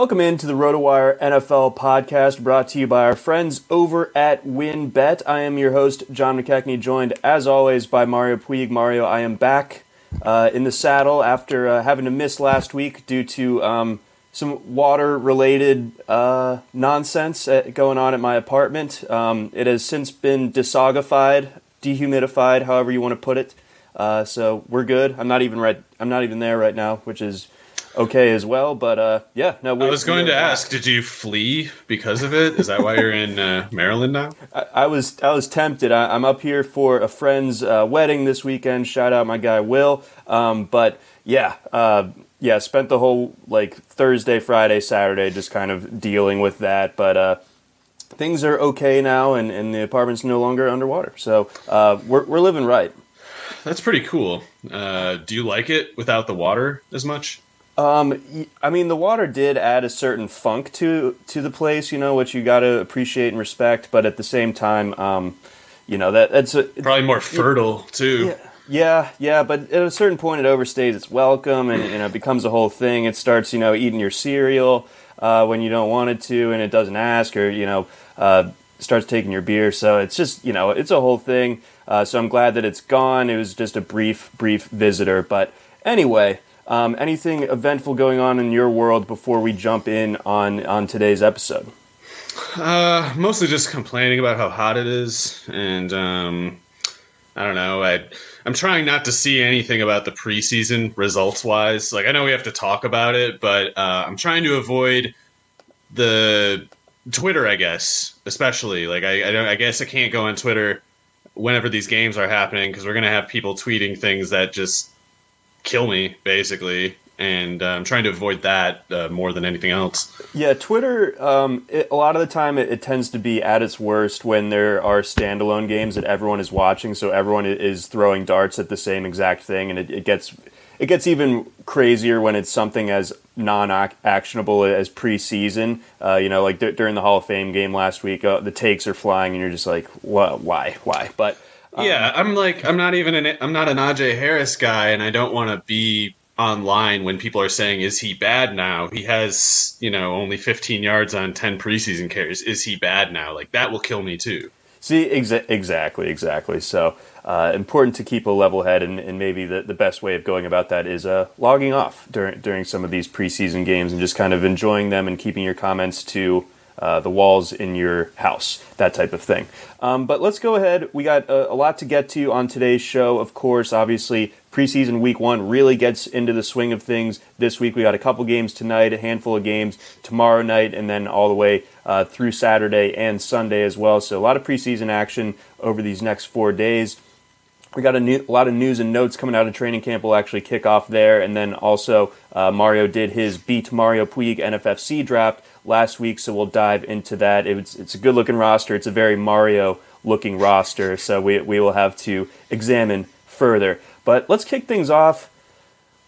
Welcome into the RotoWire NFL podcast brought to you by our friends over at WynnBET. I am your host, John McKechnie, joined as always by Mario Puig. Mario, I am back uh, in the saddle after uh, having to miss last week due to um, some water related uh, nonsense going on at my apartment. Um, it has since been desogified, dehumidified, however you want to put it. Uh, so we're good. I'm not even right. I'm not even there right now, which is okay as well. But uh, yeah, no. I was going to back. ask, did you flee because of it? Is that why you're in uh, Maryland now? I, I, was I was tempted. I, am up here for a friend's uh, wedding this weekend. Shout out my guy Will. Um, but yeah, uh, yeah, spent the whole like Thursday, Friday, Saturday just kind of dealing with that. But uh, things are okay now, and, and the apartment's no longer underwater. So uh, we're we're living right. That's pretty cool. do you like it without the water as much? Um, I mean, the water did add a certain funk to to the place, you know, which you got to appreciate and respect. But at the same time, um, you know that that's a, probably more fertile too. Yeah, yeah, yeah, but at a certain point, it overstays its welcome, and you know, it becomes a whole thing. It starts, you know, eating your cereal uh, when you don't want it to, and it doesn't ask, or you know, uh, starts taking your beer. So it's just, you know, it's a whole thing. Uh, so I'm glad that it's gone. It was just a brief, brief visitor, but anyway. Um, anything eventful going on in your world before we jump in on on today's episode? Uh, mostly just complaining about how hot it is, and um, I don't know. I I'm trying not to see anything about the preseason results wise. Like I know we have to talk about it, but uh, I'm trying to avoid the Twitter. I guess, especially like I I, don't, I guess I can't go on Twitter whenever these games are happening because we're gonna have people tweeting things that just kill me basically and uh, I'm trying to avoid that uh, more than anything else. Yeah, Twitter. Um, it, a lot of the time, it, it, tends to be at its worst when there are standalone games that everyone is watching, so everyone is throwing darts at the same exact thing, and it, it gets it gets even crazier when it's something as non-actionable as preseason. Uh, you know, like d- during the Hall of Fame game last week, uh, the takes are flying, and you're just like, "What? Why? Why?" But yeah, I'm like I'm not even an I'm not an Najee Harris guy, and I don't want to be online when people are saying, "Is he bad now?" He has you know only 15 yards on 10 preseason carries. Is he bad now? Like that will kill me too. See, exa- exactly, exactly. So uh, important to keep a level head, and, and, maybe the, the best way of going about that is uh, logging off during during some of these preseason games and just kind of enjoying them and keeping your comments to uh, the walls in your house, that type of thing. Um, but let's go ahead. We got a, a, lot to get to on today's show. Of course, obviously, preseason week one really gets into the swing of things this week. We got a couple games tonight, a handful of games tomorrow night, and then all the way uh, through Saturday and Sunday as well. So a lot of preseason action over these next four days. We got a, new, a, lot of news and notes coming out of training camp. We'll actually kick off there. And then also, uh, Mario did his Beat Mario Puig NFFC draft last week, so we'll dive into that. It's, it's a good looking roster. It's a very Mario looking roster, so we, we will have to examine further. But let's kick things off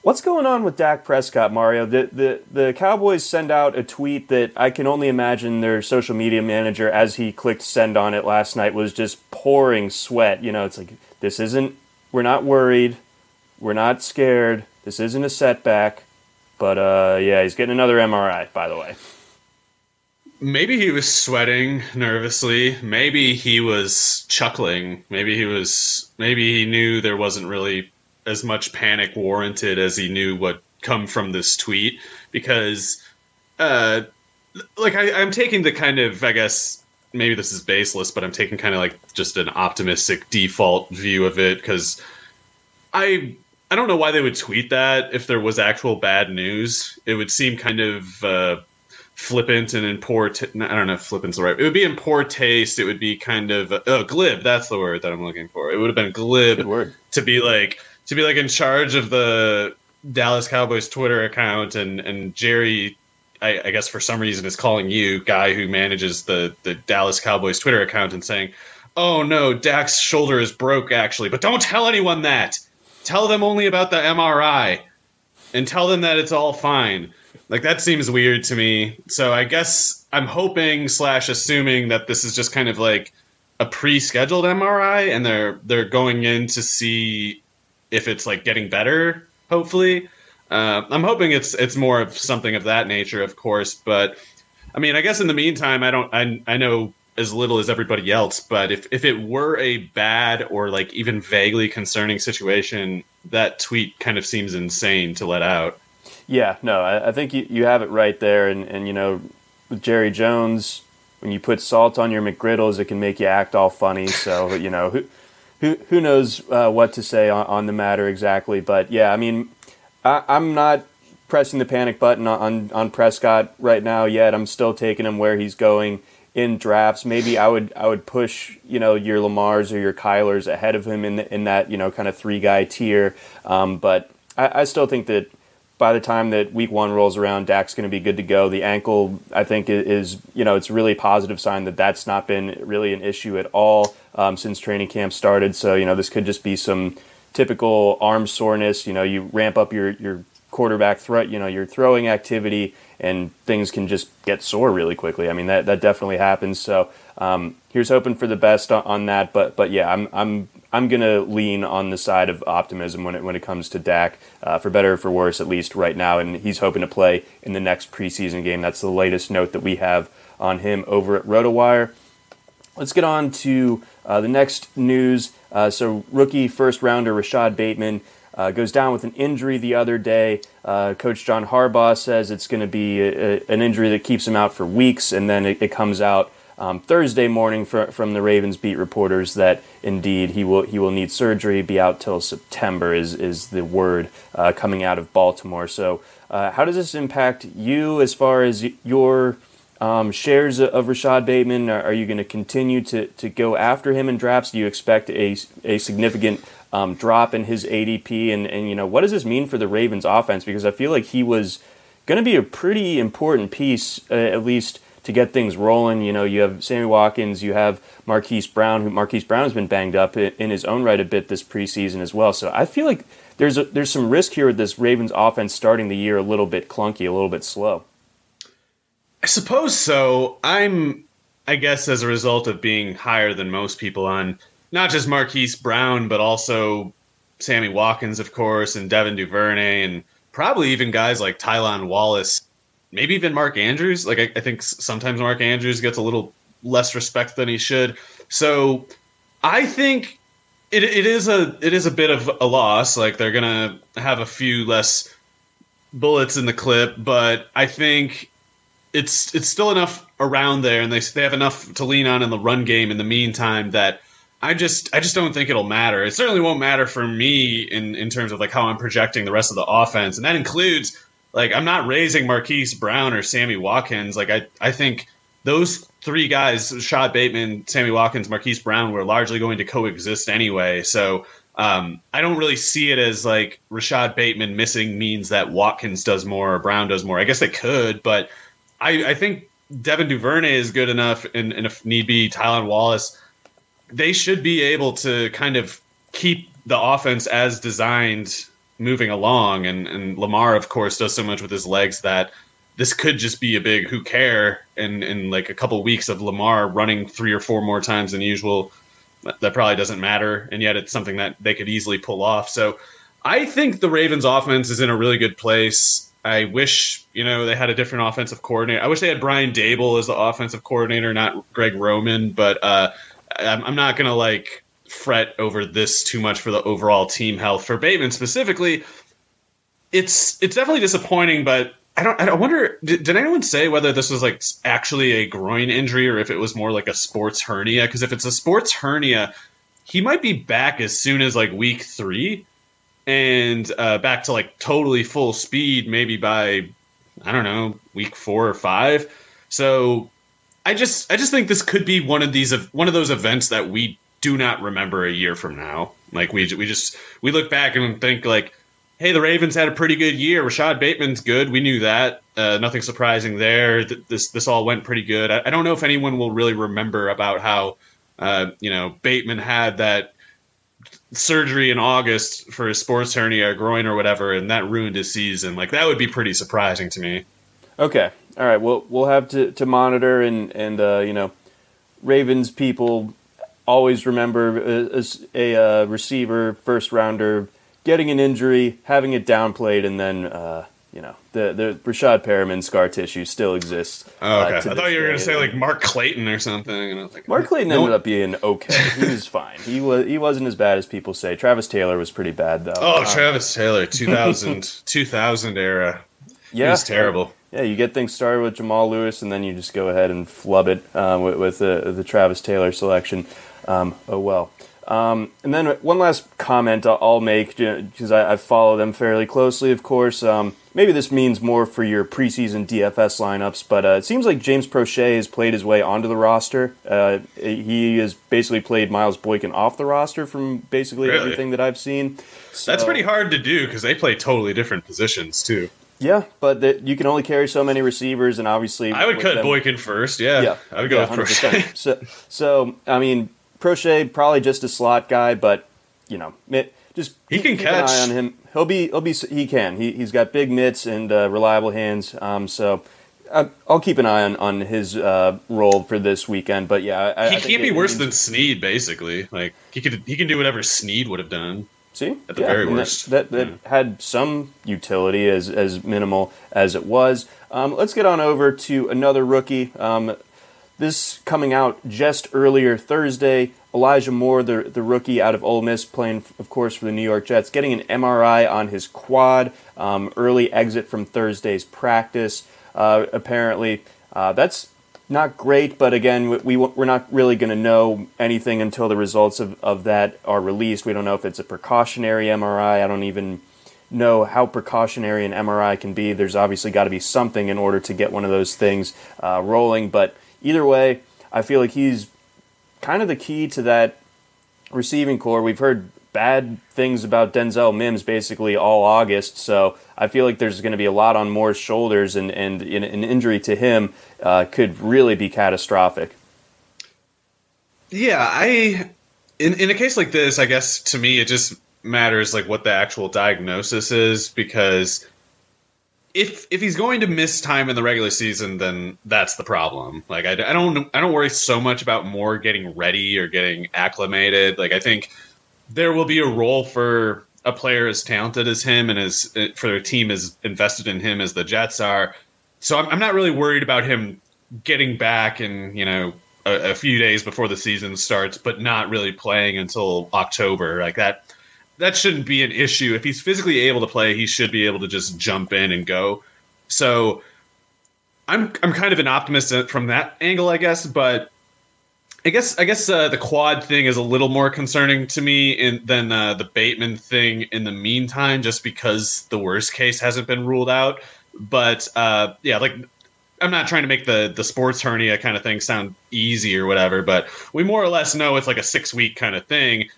What's going on with Dak Prescott, Mario? The, the the Cowboys send out a tweet that I can only imagine their social media manager, as he clicked send on it last night, was just pouring sweat. You know, it's like this isn't. We're not worried. We're not scared. This isn't a setback. But uh, yeah, he's getting another MRI, by the way. Maybe he was sweating nervously. Maybe he was chuckling. Maybe he was. Maybe he knew there wasn't really as much panic warranted as he knew would come from this tweet because uh like I, i'm taking the kind of i guess maybe this is baseless but i'm taking kind of like just an optimistic default view of it because i i don't know why they would tweet that if there was actual bad news it would seem kind of uh flippant and in poor t- i don't know if flippant's the right it would be in poor taste it would be kind of uh, oh glib that's the word that i'm looking for. It would have been glib to be like to be like in charge of the Dallas Cowboys Twitter account, and and Jerry, I, I, guess for some reason is calling you guy who manages the the Dallas Cowboys Twitter account and saying, "Oh no, Dak's shoulder is broke actually, but don't tell anyone that. Tell them only about the MRI, and tell them that it's all fine." Like that seems weird to me. So I guess I'm hoping slash assuming that this is just kind of like a pre-scheduled MRI, and they're they're going in to see if it's like getting better, hopefully. Uh, I'm hoping it's it's more of something of that nature, of course. But I mean, I guess in the meantime, I don't I I know as little as everybody else. But if if it were a bad or like even vaguely concerning situation, that tweet kind of seems insane to let out. Yeah, no, I, I think you, you have it right there. And and you know, with Jerry Jones, when you put salt on your McGriddles, it can make you act all funny. So you know who who who knows uh, what to say on, on, the matter exactly. But yeah, I mean, I, am not pressing the panic button on on Prescott right now yet. I'm still taking him where he's going in drafts. Maybe I would I would push you know your Lamars or your Kylers ahead of him in the, in that you know kind of three guy tier. Um, but I, I still think that by the time that week one rolls around, Dak's going to be good to go. The ankle, I think, is you know it's a really positive sign that that's not been really an issue at all um, since training camp started. So you know this could just be some typical arm soreness. You know, you ramp up your your quarterback threat, you know, your throwing activity, and things can just get sore really quickly. I mean, that, that definitely happens. So um, here's hoping for the best on, on, that. But but yeah, I'm I'm I'm gonna lean on the side of optimism when it when it comes to Dak, uh, for better or for worse, at least right now. And he's hoping to play in the next preseason game. That's the latest note that we have on him over at RotoWire. Let's get on to uh, the next news. Uh, so rookie first rounder Rashod Bateman. Uh, goes down with an injury the other day. Uh, Coach John Harbaugh says it's going to be a, a, an injury that keeps him out for weeks, and then it, it comes out um, Thursday morning for, from the Ravens beat reporters that indeed he will he will need surgery, be out till September is is the word uh, coming out of Baltimore. So uh, how does this impact you as far as your um, shares of Rashod Bateman? Are, are you going to continue to to go after him in drafts? Do you expect a a significant um, drop in his ADP? And and you know what does this mean for the Ravens offense? Because I feel like he was going to be a pretty important piece, uh, at least to get things rolling. You know, you have Sammy Watkins, you have Marquise Brown, who Marquise Brown has been banged up in his own right a bit this preseason as well. So I feel like there's a, there's some risk here with this Ravens offense starting the year a little bit clunky, a little bit slow. I suppose so. I'm, I guess, as a result of being higher than most people on not just Marquise Brown, but also Sammy Watkins, of course, and Devin Duvernay, and probably even guys like Tylan Wallace maybe even Mark Andrews. Like I, I, think sometimes Mark Andrews gets a little less respect than he should. So I think it, it is a it is a bit of a loss. Like they're gonna have a few less bullets in the clip, but I think it's it's still enough around there, and they they have enough to lean on in the run game in the meantime that. I just I just don't think it'll matter. It certainly won't matter for me in, in terms of like how I'm projecting the rest of the offense, and that includes like I'm not raising Marquise Brown or Sammy Watkins. Like I, I think those three guys, Rashod Bateman, Sammy Watkins, Marquise Brown, were largely going to coexist anyway. So um, I don't really see it as like Rashod Bateman missing means that Watkins does more or Brown does more. I guess they could, but I, I think Devin Duvernay is good enough, and, and if need be, Tylan Wallace, they should be able to kind of keep the offense as designed moving along, and and Lamar, of course, does so much with his legs that this could just be a big who care and in like a couple weeks of Lamar running three or four more times than usual. That probably doesn't matter, and yet it's something that they could easily pull off. So I think the Ravens offense is in a really good place. I wish, you know, they had a different offensive coordinator. I wish they had Brian Daboll as the offensive coordinator, not Greg Roman, but uh, I'm, I'm not to like fret over this too much for the overall team health. For Bateman specifically, it's it's definitely disappointing, but I don't. I wonder. Did, did, anyone say whether this was like actually a groin injury or if it was more like a sports hernia? Because if it's a sports hernia, he might be back as soon as like week three, and uh, back to like totally full speed maybe by I don't know week four or five. So I just I just think this could be one of these one of those events that we do not remember a year from now. Like we we just we look back and think like hey, the Ravens had a pretty good year. Rashod Bateman's good. We knew that. Uh, nothing surprising there. This this all went pretty good. I, I, don't know if anyone will really remember about how uh, you know Bateman had that surgery in August for his sports hernia, or groin, or whatever, and that ruined his season. Like that would be pretty surprising to me. Okay, all right. Well, we'll have to, to monitor and and uh, you know, Ravens people always remember a, a, a receiver first rounder getting an injury, having it downplayed, and then uh, you know the the Breshad Perriman scar tissue still exists. Oh, okay. Uh, I thought you were going to say like Mark Clayton or something. And I was like, Mark Clayton no. ended up being okay. He was fine. He was he wasn't as bad as people say. Travis Taylor was pretty bad though. Oh, um, Travis Taylor, 2000, 2000 era. Yeah, he was terrible. Yeah, you get things started with Jamal Lewis, and then you just go ahead and flub it uh, with, with the, the Travis Taylor selection. Um, oh well. Um, and then one last comment I'll make because I, I, follow them fairly closely, of course. Um, maybe this means more for your preseason DFS lineups, but uh, it seems like James Proche has played his way onto the roster. Uh, he has basically played Miles Boykin off the roster from basically really? everything that I've seen. So, That's pretty hard to do because they play totally different positions too. Yeah, but the, you can only carry so many receivers, and obviously, I would cut them, Boykin first. Yeah, yeah, I would go yeah, with Proche. so, so I mean Proche probably just a slot guy, but you know, just he can keep catch. An eye on him. He'll be. He'll be. He can. He he's got big mitts and uh, reliable hands. Um, so. Uh, I'll keep an eye on, on his uh, role for this weekend, but yeah, I, he I can't be worse than Snead. Basically, like he could he can do whatever Snead would have done. See, at the yeah, very worst, that that, that yeah. had some utility as as minimal as it was. Um, let's get on over to another rookie. Um, this coming out just earlier Thursday. Elijah Moore, the, the rookie out of Ole Miss, playing, of course, for the New York Jets, getting an MRI on his quad. Um, early exit from Thursday's practice, uh, apparently. Uh, that's not great, but again, we, we're not really going to know anything until the results of, of that are released. We don't know if it's a precautionary MRI. I don't even know how precautionary an MRI can be. There's obviously got to be something in order to get one of those things uh, rolling, but either way, I feel like he's kind of the key to that receiving corps. We've heard bad things about Denzel Mims basically all August, so I feel like there's going to be a lot on Moore's shoulders, and, and an injury to him uh, could really be catastrophic. Yeah, I in in a case like this, I guess to me it just matters like what the actual diagnosis is because if if he's going to miss time in the regular season, then that's the problem. Like I, I don't I don't worry so much about Moore getting ready or getting acclimated. Like I think there will be a role for a player as talented as him and as eh, for a team as invested in him as the Jets are. So I'm, I'm not really worried about him getting back and you know a, a few days before the season starts, but not really playing until October. Like that that shouldn't be an issue. If he's physically able to play, he should be able to just jump in and go. So I'm I'm kind of an optimist from that angle, I guess. But I guess I guess uh, the quad thing is a little more concerning to me in, than uh, the Bateman thing. In the meantime, just because the worst case hasn't been ruled out. But uh, yeah, like I'm not trying to make the the sports hernia kind of thing sound easy or whatever, but we more or less know it's like a six week kind of thing.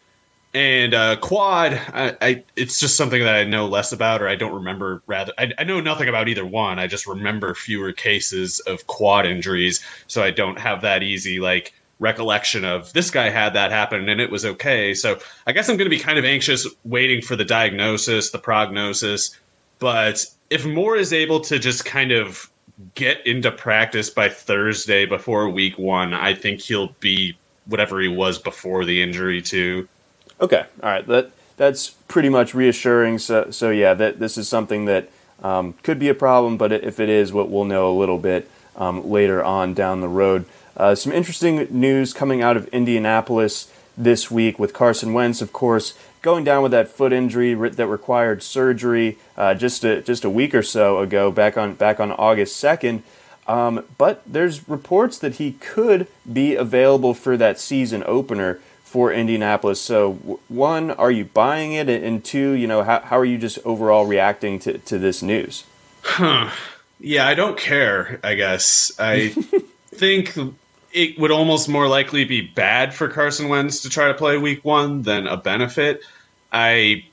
And uh, quad, I, I, it's just something that I know less about, or I don't remember. Rather, I, I know nothing about either one. I just remember fewer cases of quad injuries, so I don't have that easy like recollection of this guy had that happen and it was okay. So I guess I'm going to be kind of anxious waiting for the diagnosis, the prognosis. But if Moore is able to just kind of get into practice by Thursday before week one, I think he'll be whatever he was before the injury too. Okay, all right. That that's pretty much reassuring. So so yeah, that this is something that um, could be a problem, but if it is, what we'll know a little bit um, later on down the road. Uh, some interesting news coming out of Indianapolis this week with Carson Wentz, of course, going down with that foot injury that required surgery uh, just a, just a week or so ago, back on back on August second. Um, but there's reports that he could be available for that season opener for Indianapolis. So, one, are you buying it? And two, you know, how, how are you just overall reacting to, to this news? Huh. Yeah, I don't care, I guess. I think it would almost more likely be bad for Carson Wentz to try to play week one than a benefit. I.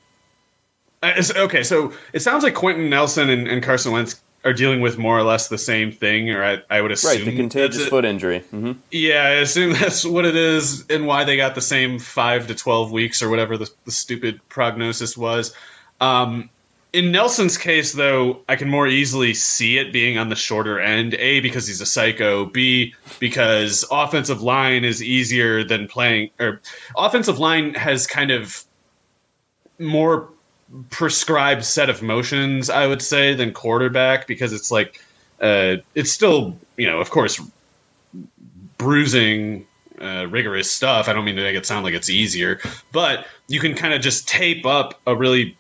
Okay, so it sounds like Quenton Nelson and, and Carson Wentz are dealing with more or less the same thing, or I, I would assume. Right, the contagious foot injury. Mm-hmm. Yeah, I assume that's what it is, and why they got the same five to twelve weeks or whatever the, the stupid prognosis was. Um, in Nelson's case, though, I can more easily see it being on the shorter end. A because he's a psycho. B because offensive line is easier than playing, or offensive line has kind of more prescribed set of motions, I would say, than quarterback because it's like uh, it's still you know of course bruising uh, rigorous stuff. I don't mean to make it sound like it's easier, but you can kind of just tape up a really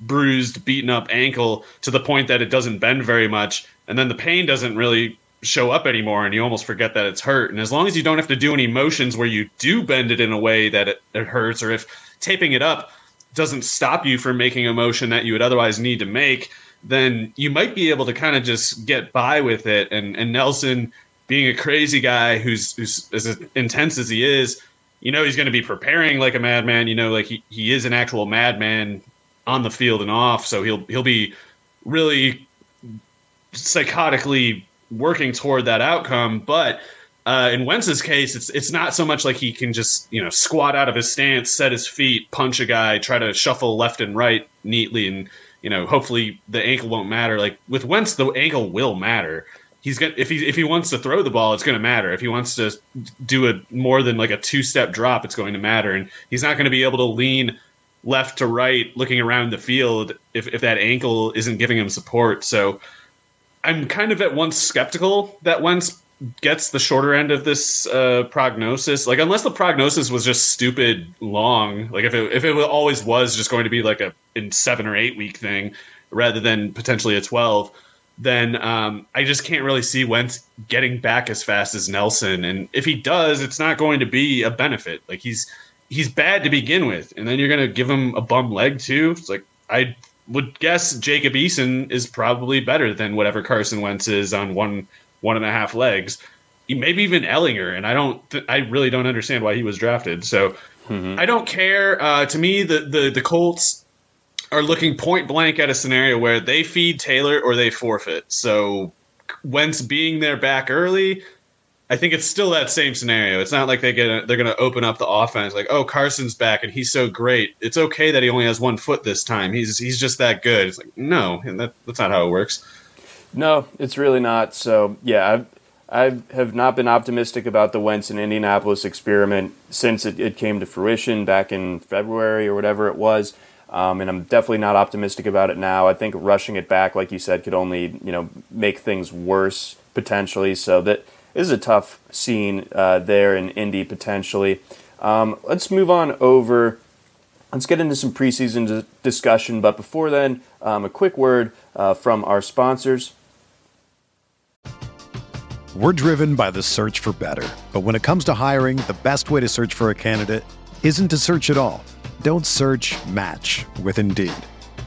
bruised, beaten up ankle to the point that it doesn't bend very much, and then the pain doesn't really show up anymore, and you almost forget that it's hurt. And as long as you don't have to do any motions where you do bend it in a way that it, it hurts, or if taping it up doesn't stop you from making a motion that you would otherwise need to make, then you might be able to kind of just get by with it. And and Nelson, being a crazy guy who's who's as intense as he is, you know he's going to be preparing like a madman. You know, like he, he is an actual madman on the field and off. So he'll he'll be really psychotically working toward that outcome. But uh, in Wentz's case, it's it's not so much like he can just you know squat out of his stance, set his feet, punch a guy, try to shuffle left and right neatly, and you know hopefully the ankle won't matter. Like with Wentz, the ankle will matter. He's got if he if he wants to throw the ball, it's going to matter. If he wants to do a more than like a two step drop, it's going to matter. And he's not going to be able to lean left to right, looking around the field if if that ankle isn't giving him support. So I'm kind of at once skeptical that Wentz gets the shorter end of this uh, prognosis. Like unless the prognosis was just stupid long, like if it if it always was just going to be like a in seven or eight week thing rather than potentially a twelve, then um, I just can't really see Wentz getting back as fast as Nelson. And if he does, it's not going to be a benefit. Like he's he's bad to begin with, and then you're gonna give him a bum leg too. It's like I would guess Jacob Eason is probably better than whatever Carson Wentz is on one one and a half legs. Maybe even Ehlinger. and I don't. I really don't understand why he was drafted. So mm-hmm. I don't care. Uh, to me, the, the the Colts are looking point blank at a scenario where they feed Taylor or they forfeit. So Wentz being there back early, I think it's still that same scenario. It's not like they get they're going to open up the offense like, oh, Carson's back and he's so great. It's okay that he only has one foot this time. He's he's just that good. It's like no, and that, that's not how it works. No, it's really not. So yeah, I I have not been optimistic about the Wentz and Indianapolis experiment since it, it came to fruition back in February or whatever it was. Um, and I'm definitely not optimistic about it now. I think rushing it back, like you said, could only you know make things worse potentially. So that is a tough scene uh, there in Indy potentially. Um, let's move on over. Let's get into some preseason d- discussion, but before then, um, a quick word uh, from our sponsors. We're driven by the search for better. But when it comes to hiring, the best way to search for a candidate isn't to search at all. Don't search match with Indeed.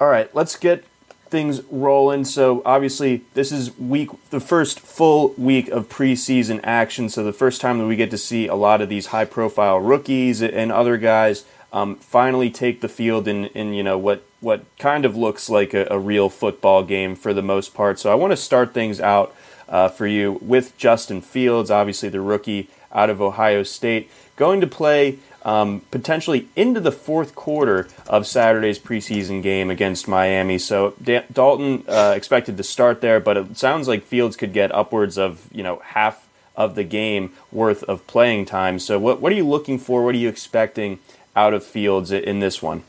All right, let's get things rolling. So obviously, this is week the first full week of preseason action. So the first time that we get to see a lot of these high-profile rookies and other guys um, finally take the field in, in you know what what kind of looks like a, a real football game for the most part. So I want to start things out uh, for you with Justin Fields, obviously the rookie out of Ohio State, going to play um, potentially into the fourth quarter of Saturday's preseason game against Miami. So da- Dalton uh, expected to start there, but it sounds like Fields could get upwards of you know half of the game worth of playing time. So what what are you looking for? What are you expecting out of Fields in this one?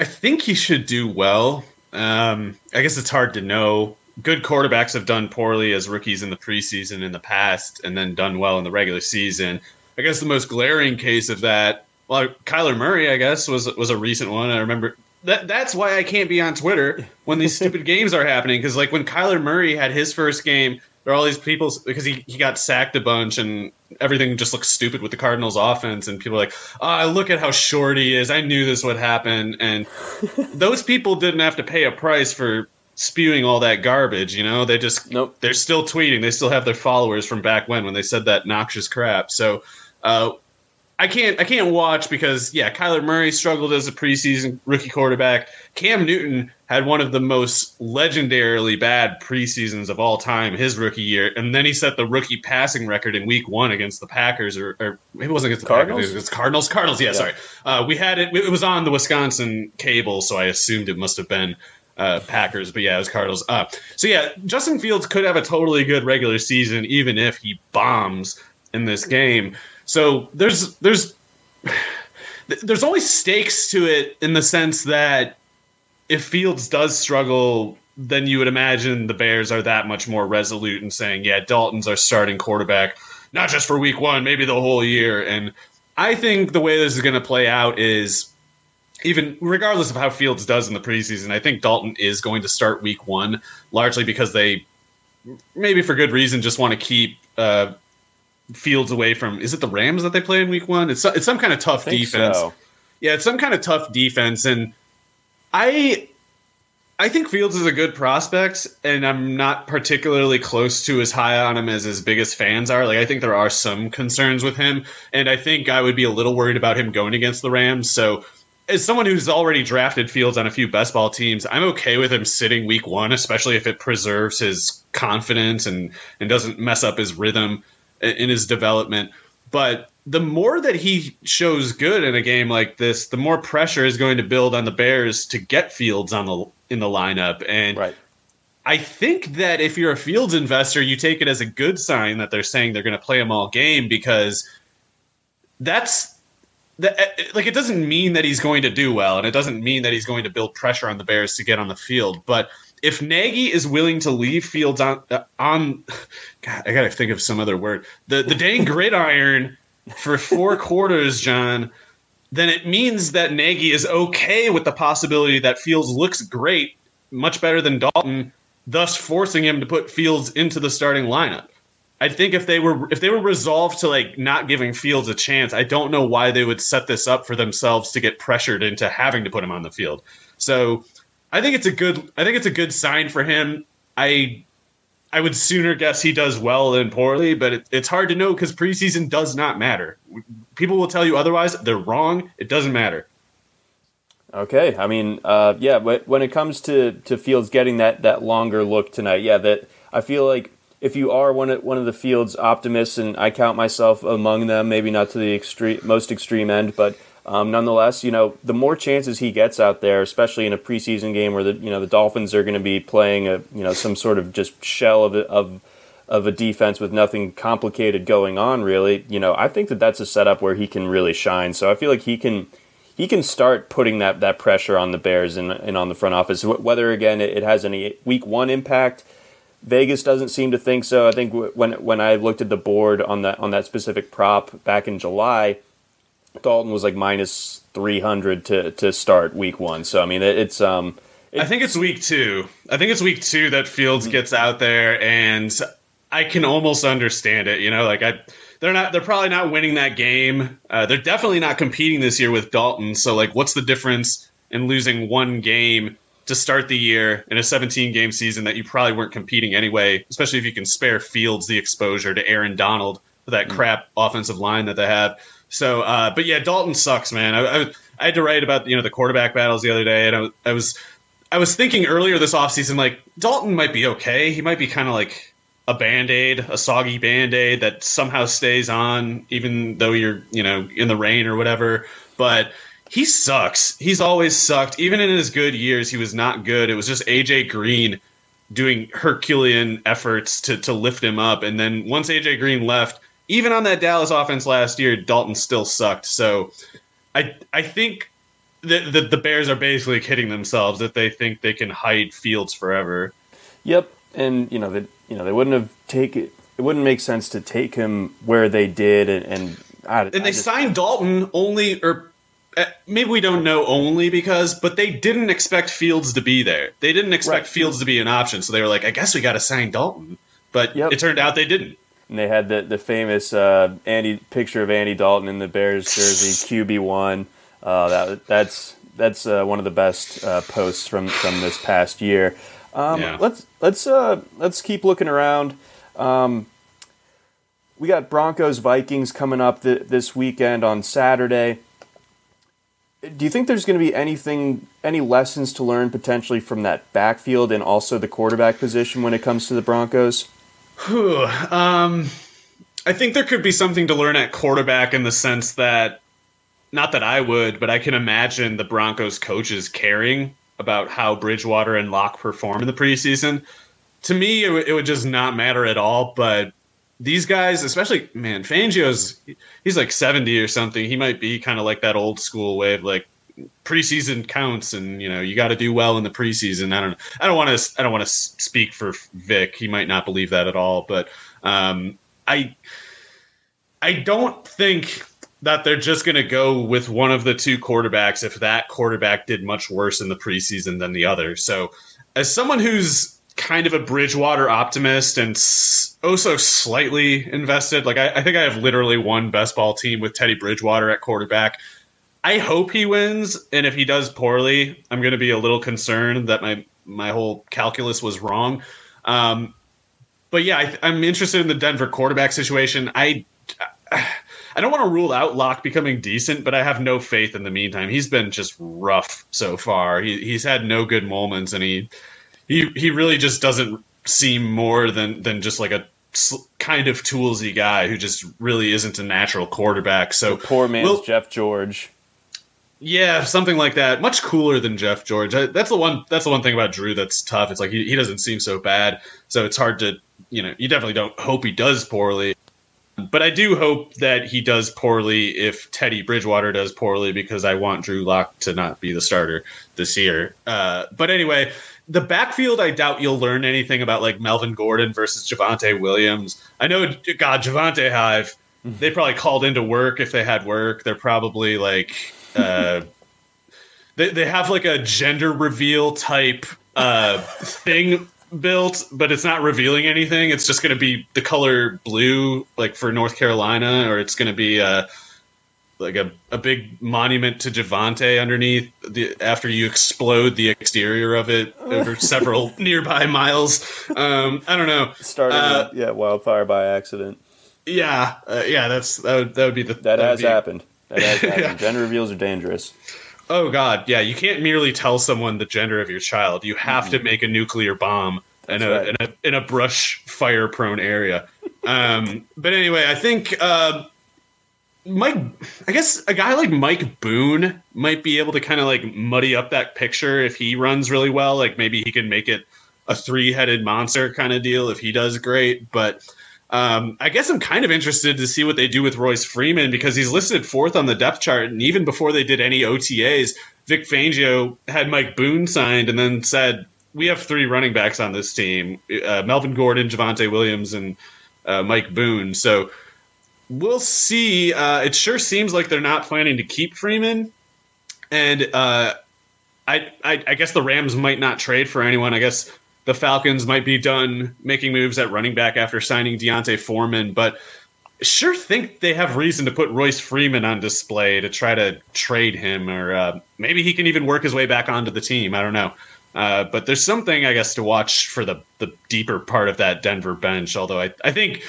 I think he should do well. Um, I guess it's hard to know. Good quarterbacks have done poorly as rookies in the preseason in the past, and then done well in the regular season. I guess the most glaring case of that, well, Kyler Murray, I guess, was was a recent one. I remember that. That's why I can't be on Twitter when these stupid games are happening. Because like when Kyler Murray had his first game, there are all these people because he, he got sacked a bunch and everything just looks stupid with the Cardinals offense and people are like, oh, look at how short he is. I knew this would happen. And those people didn't have to pay a price for spewing all that garbage, you know? They just nope. they're still tweeting. They still have their followers from back when when they said that noxious crap. So uh, I can't I can't watch because yeah, Kyler Murray struggled as a preseason rookie quarterback. Cam Newton had one of the most legendarily bad preseasons of all time his rookie year, and then he set the rookie passing record in Week One against the Packers, or, or maybe it wasn't against the Cardinals. Packers, it was Cardinals. Cardinals, yeah, yeah. sorry. Uh, we had it. It was on the Wisconsin cable, so I assumed it must have been uh, Packers, but yeah, it was Cardinals. Uh, so yeah, Justin Fields could have a totally good regular season, even if he bombs in this game. So there's there's there's always stakes to it in the sense that if Fields does struggle, then you would imagine the Bears are that much more resolute in saying, yeah, Dalton's our starting quarterback, not just for week one, maybe the whole year. And I think the way this is going to play out is even regardless of how Fields does in the preseason, I think Dalton is going to start week one, largely because they maybe for good reason just want to keep uh, Fields away from. Is it the Rams that they play in Week One? It's it's some kind of tough defense. So. Yeah, it's some kind of tough defense, and I I think Fields is a good prospect, and I'm not particularly close to as high on him as his biggest fans are. Like, I think there are some concerns with him, and I think I would be a little worried about him going against the Rams. So, as someone who's already drafted Fields on a few best ball teams, I'm okay with him sitting week one, especially if it preserves his confidence and, and doesn't mess up his rhythm in his development. But the more that he shows good in a game like this, the more pressure is going to build on the Bears to get Fields on the in the lineup. And right. I think that if you're a Fields investor, you take it as a good sign that they're saying they're going to play him all game because that's that eh, eh, like it doesn't mean that he's going to do well and it doesn't mean that he's going to build pressure on the Bears to get on the field, but if Nagy is willing to leave Fields on uh, on, God, I gotta think of some other word. The the dang gridiron for four quarters, John. Then it means that Nagy is okay with the possibility that Fields looks great, much better than Dalton, thus forcing him to put Fields into the starting lineup. I think if they were if they were resolved to like not giving Fields a chance, I don't know why they would set this up for themselves to get pressured into having to put him on the field. So I think it's a good. I think it's a good sign for him. I I would sooner guess he does well than poorly, but it, it's hard to know because preseason does not matter. People will tell you otherwise. They're wrong. It doesn't matter. Okay, I mean, uh, yeah, but when it comes to, to Fields getting that, that longer look tonight, yeah, that I feel like if you are one of one of the Fields optimists, and I count myself among them, maybe not to the extreme most extreme end, but um, nonetheless, you know, the more chances he gets out there, especially in a preseason game where the you know the Dolphins are going to be playing a you know some sort of just shell of of of a defense with nothing complicated going on, really. You know, I think that that's a setup where he can really shine. So I feel like he can he can start putting that that pressure on the Bears and, and on the front office. Whether again it, it has any week one impact. Vegas doesn't seem to think so. I think when when I looked at the board on that on that specific prop back in July, Dalton was like minus 300 to, to start week one. So, I mean, it, it's. um. It, I think it's week two. I think it's week two that Fields gets out there, and I can almost understand it. You know, like I. They're not. They're probably not winning that game. Uh, they're definitely not competing this year with Dalton. So, like, what's the difference in losing one game to start the year in a 17 game season that you probably weren't competing anyway? Especially if you can spare Fields the exposure to Aaron Donald for that mm. crap offensive line that they have. So, uh, but yeah, Dalton sucks, man. I, I, I, had to write about you know the quarterback battles the other day, and I, I was I was thinking earlier this offseason, like Dalton might be okay. He might be kind of like a band aid, a soggy band aid that somehow stays on, even though you're you know in the rain or whatever. But he sucks. He's always sucked. Even in his good years, he was not good. It was just AJ Green doing Herculean efforts to to lift him up, and then once AJ Green left even on that Dallas offense last year, Dalton still sucked. So I I think that the, the Bears are basically kidding themselves that they think they can hide Fields forever. Yep, and you know that you know they wouldn't have taken. It wouldn't make sense to take him where they did, and and, I, and they I just, signed Dalton only or uh, maybe we don't know only because, but they didn't expect Fields to be there. They didn't expect right. Fields to be an option, so they were like, I guess we got to sign Dalton. But yep. it turned out they didn't and they had the the famous uh, Andy picture of Andy Dalton in the Bears jersey QB one. Uh, that that's that's uh, one of the best uh, posts from from this past year. Um, yeah. Let's let's uh, let's keep looking around. Um, we got Broncos Vikings coming up th- this weekend on Saturday. Do you think there's going to be anything, any lessons to learn potentially from that backfield and also the quarterback position when it comes to the Broncos? Whew, um, I think there could be something to learn at quarterback in the sense that, not that I would, but I can imagine the Broncos coaches caring about how Bridgewater and Lock perform in the preseason. To me, it, w- it would just not matter at all. But these guys, especially man, Fangio's he's like seventy or something. He might be kind of like that old school way of like preseason counts and you know you got to do well in the preseason. I don't i don't want to i don't want to speak for vic. He might not believe that at all but um, i i don't think that they're just going to go with one of the two quarterbacks if that quarterback did much worse in the preseason than the other. So as someone who's kind of a bridgewater optimist and also slightly invested like I, I think i have literally one best ball team with teddy bridgewater at quarterback I hope he wins, and if he does poorly, I'm going to be a little concerned that my my whole calculus was wrong. Um, but yeah, I, am interested in the Denver quarterback situation. I I don't want to rule out Lock becoming decent, but I have no faith in the meantime. He's been just rough so far. He, he's had no good moments, and he he he really just doesn't seem more than than just like a kind of toolsy guy who just really isn't a natural quarterback. So the poor man's we'll, Jeff George. Yeah, something like that. Much cooler than Jeff George. That's the one. That's the one thing about Drew that's tough. It's like he, he doesn't seem so bad, so it's hard to you know. You definitely don't hope he does poorly, but I do hope that he does poorly if Teddy Bridgewater does poorly because I want Drew Lock to not be the starter this year. Uh, but anyway, the backfield, I doubt you'll learn anything about like Melvin Gordon versus Javonte Williams. I know, God, Javonte Hive. They probably called into work if they had work. They're probably like uh, they they have like a gender reveal type uh, thing built, but it's not revealing anything. It's just going to be the color blue, like for North Carolina, or it's going to be uh, like a, a big monument to Javonte underneath the after you explode the exterior of it over several nearby miles. Um, I don't know. Started uh, yeah wildfire by accident. Yeah, uh, yeah, that's that would that would be the that, that has be, happened. Yeah. Gender reveals are dangerous. Oh God, yeah. You can't merely tell someone the gender of your child. You have mm-hmm. to make a nuclear bomb in a, right. in a, in a brush fire prone area. Um, but anyway, I think uh, Mike, I guess a guy like Mike Boone might be able to kind of like muddy up that picture if he runs really well. Like maybe he can make it a three headed monster kind of deal if he does great. But um, I guess I'm kind of interested to see what they do with Royce Freeman because he's listed fourth on the depth chart. And even before they did any OTAs, Vic Fangio had Mike Boone signed and then said, We have three running backs on this team uh, Melvin Gordon, Javonte Williams, and uh, Mike Boone. So we'll see. Uh, it sure seems like they're not planning to keep Freeman, and uh, I, I, I guess the Rams might not trade for anyone. I guess the Falcons might be done making moves at running back after signing D'Onta Foreman, but sure think they have reason to put Royce Freeman on display to try to trade him, or uh, maybe he can even work his way back onto the team. I don't know. Uh, but there's something I guess to watch for the the deeper part of that Denver bench. Although I, I think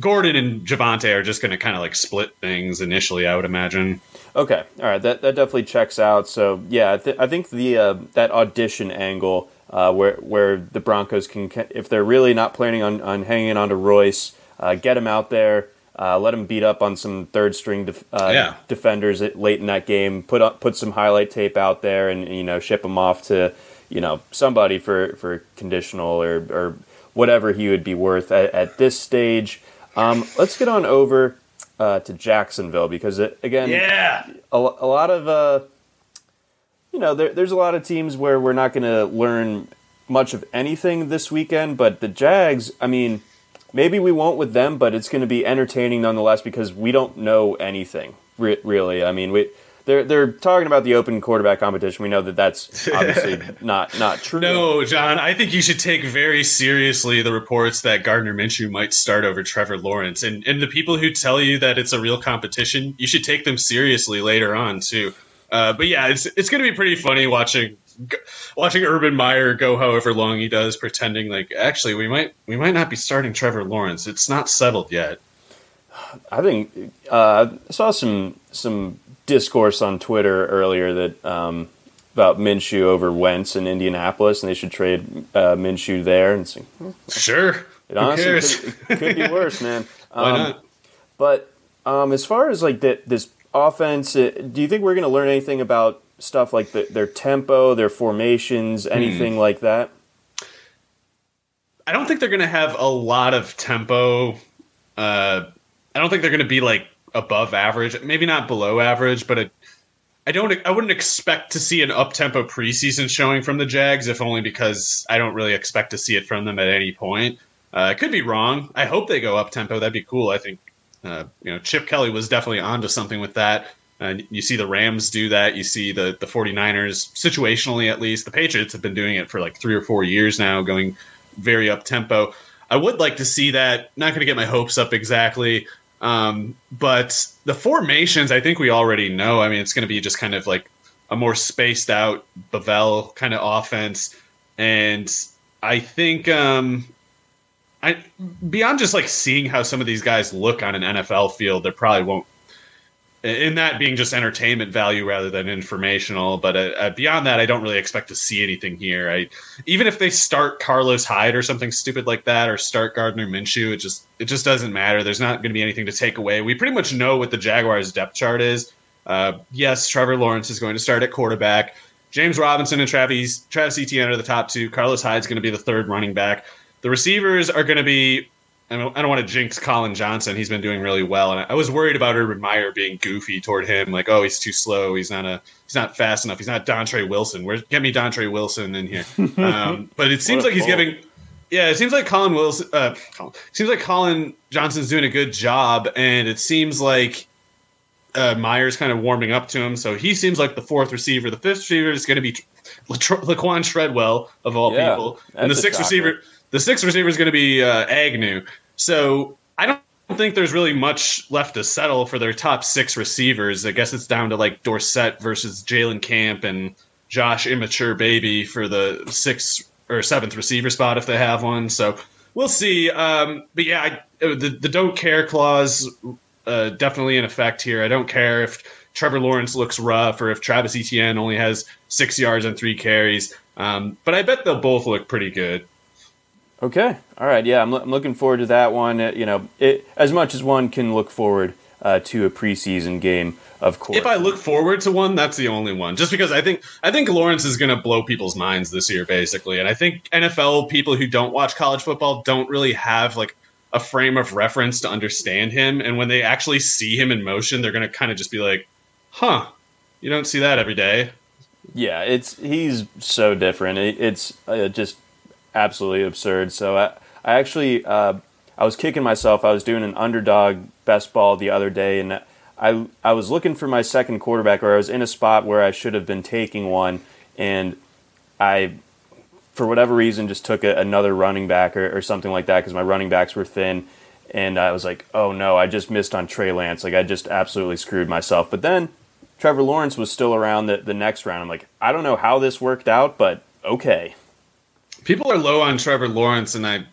Gordon and Javonte are just going to kind of like split things initially. I would imagine. Okay, all right, that that definitely checks out. So yeah, I, th- I think the uh, that audition angle uh, where where the Broncos can, if they're really not planning on, on hanging on to Royce, uh, get him out there. Uh, let him beat up on some third string def- uh, yeah. defenders late in that game. Put up, put some highlight tape out there, and you know ship him off to you know somebody for for conditional or or whatever he would be worth at, at this stage. Um, let's get on over uh, to Jacksonville because it, again, yeah, a, a lot of uh, you know there, there's a lot of teams where we're not going to learn much of anything this weekend, but the Jags, I mean, maybe we won't with them, but it's going to be entertaining nonetheless because we don't know anything re- really. I mean, we they're they're talking about the open quarterback competition. We know that that's obviously not not true. No, John, I think you should take very seriously the reports that Gardner Minshew might start over Trevor Lawrence, and and the people who tell you that it's a real competition, you should take them seriously later on too. Uh, but yeah, it's it's going to be pretty funny watching watching Urban Meyer go however long he does, pretending like actually we might we might not be starting Trevor Lawrence. It's not settled yet. I think uh, I saw some some discourse on Twitter earlier that um, about Minshew over Wentz in Indianapolis, and they should trade uh, Minshew there. And see, sure, it honestly could, it could, be worse, man. Um, Why not? But um, as far as like the, this offense, uh, do you think we're going to learn anything about stuff like the, their tempo, their formations, hmm. anything hmm. like that? I don't think they're going to have a lot of tempo. Uh, I don't think they're going to be like above average, maybe not below average, but I don't I wouldn't expect to see an up tempo preseason showing from the Jags, if only because I don't really expect to see it from them at any point. Uh, I could be wrong. I hope they go up tempo. That'd be cool. I think uh, you know Chip Kelly was definitely onto something with that. And you see the Rams do that. You see the the 49ers situationally at least. The Patriots have been doing it for like three or four years now, going very up tempo. I would like to see that. Not going to get my hopes up exactly. Um, but the formations, I think we already know. I mean, it's going to be just kind of like a more spaced out Bevell kind of offense, and I think um, I beyond just like seeing how some of these guys look on an NFL field, there probably won't in that being just entertainment value rather than informational. But uh, uh, beyond that, I don't really expect to see anything here. I even if they start Carlos Hyde or something stupid like that, or start Gardner Minshew, it just it just doesn't matter. There's not going to be anything to take away. We pretty much know what the Jaguars' depth chart is. Uh, yes, Trevor Lawrence is going to start at quarterback. James Robinson and Travis Travis Etienne are the top two. Carlos Hyde is going to be the third running back. The receivers are going to be I don't, I don't want to jinx Collin Johnson. He's been doing really well, and I was worried about Urban Meyer being goofy toward him, like, oh, he's too slow. He's not a he's not fast enough. He's not Dontre Wilson. Where get me Dontre Wilson in here? Um, but it seems like he's giving. Yeah, it seems like Colin Wilson. Uh, seems like Collin Johnson's doing a good job, and it seems like uh, Meyer's kind of warming up to him. So he seems like the fourth receiver. The fifth receiver is going to be Laquan Treadwell of all yeah, people, and the sixth receiver. The sixth receiver is going to be uh, Agnew. So I don't think there's really much left to settle for their top six receivers. I guess it's down to like Dorsett versus Jalen Camp and Josh Imatorbhebhe for the sixth or seventh receiver spot if they have one. So we'll see. Um, but yeah, I, the the don't care clause uh, definitely in effect here. I don't care if Trevor Lawrence looks rough or if Travis Etienne only has six yards and three carries. Um, but I bet they'll both look pretty good. Okay. All right. Yeah, I'm, I'm looking forward to that one. Uh, you know, it, as much as one can look forward uh, to a preseason game. Of course, if I look forward to one, that's the only one. Just because I think I think Lawrence is going to blow people's minds this year, basically, and I think NFL people who don't watch college football don't really have like a frame of reference to understand him, and when they actually see him in motion, they're going to kind of just be like, "Huh, you don't see that every day." Yeah, it's he's so different. It, it's uh, just absolutely absurd. So I, I actually uh, I was kicking myself. I was doing an underdog best ball the other day, and I I was looking for my second quarterback, or I was in a spot where I should have been taking one, and I, for whatever reason, just took a, another running back or, or something like that because my running backs were thin, and I was like, oh no, I just missed on Trey Lance. Like I just absolutely screwed myself. But then Trevor Lawrence was still around the, the next round. I'm like, I don't know how this worked out, but okay. People are low on Trevor Lawrence, and I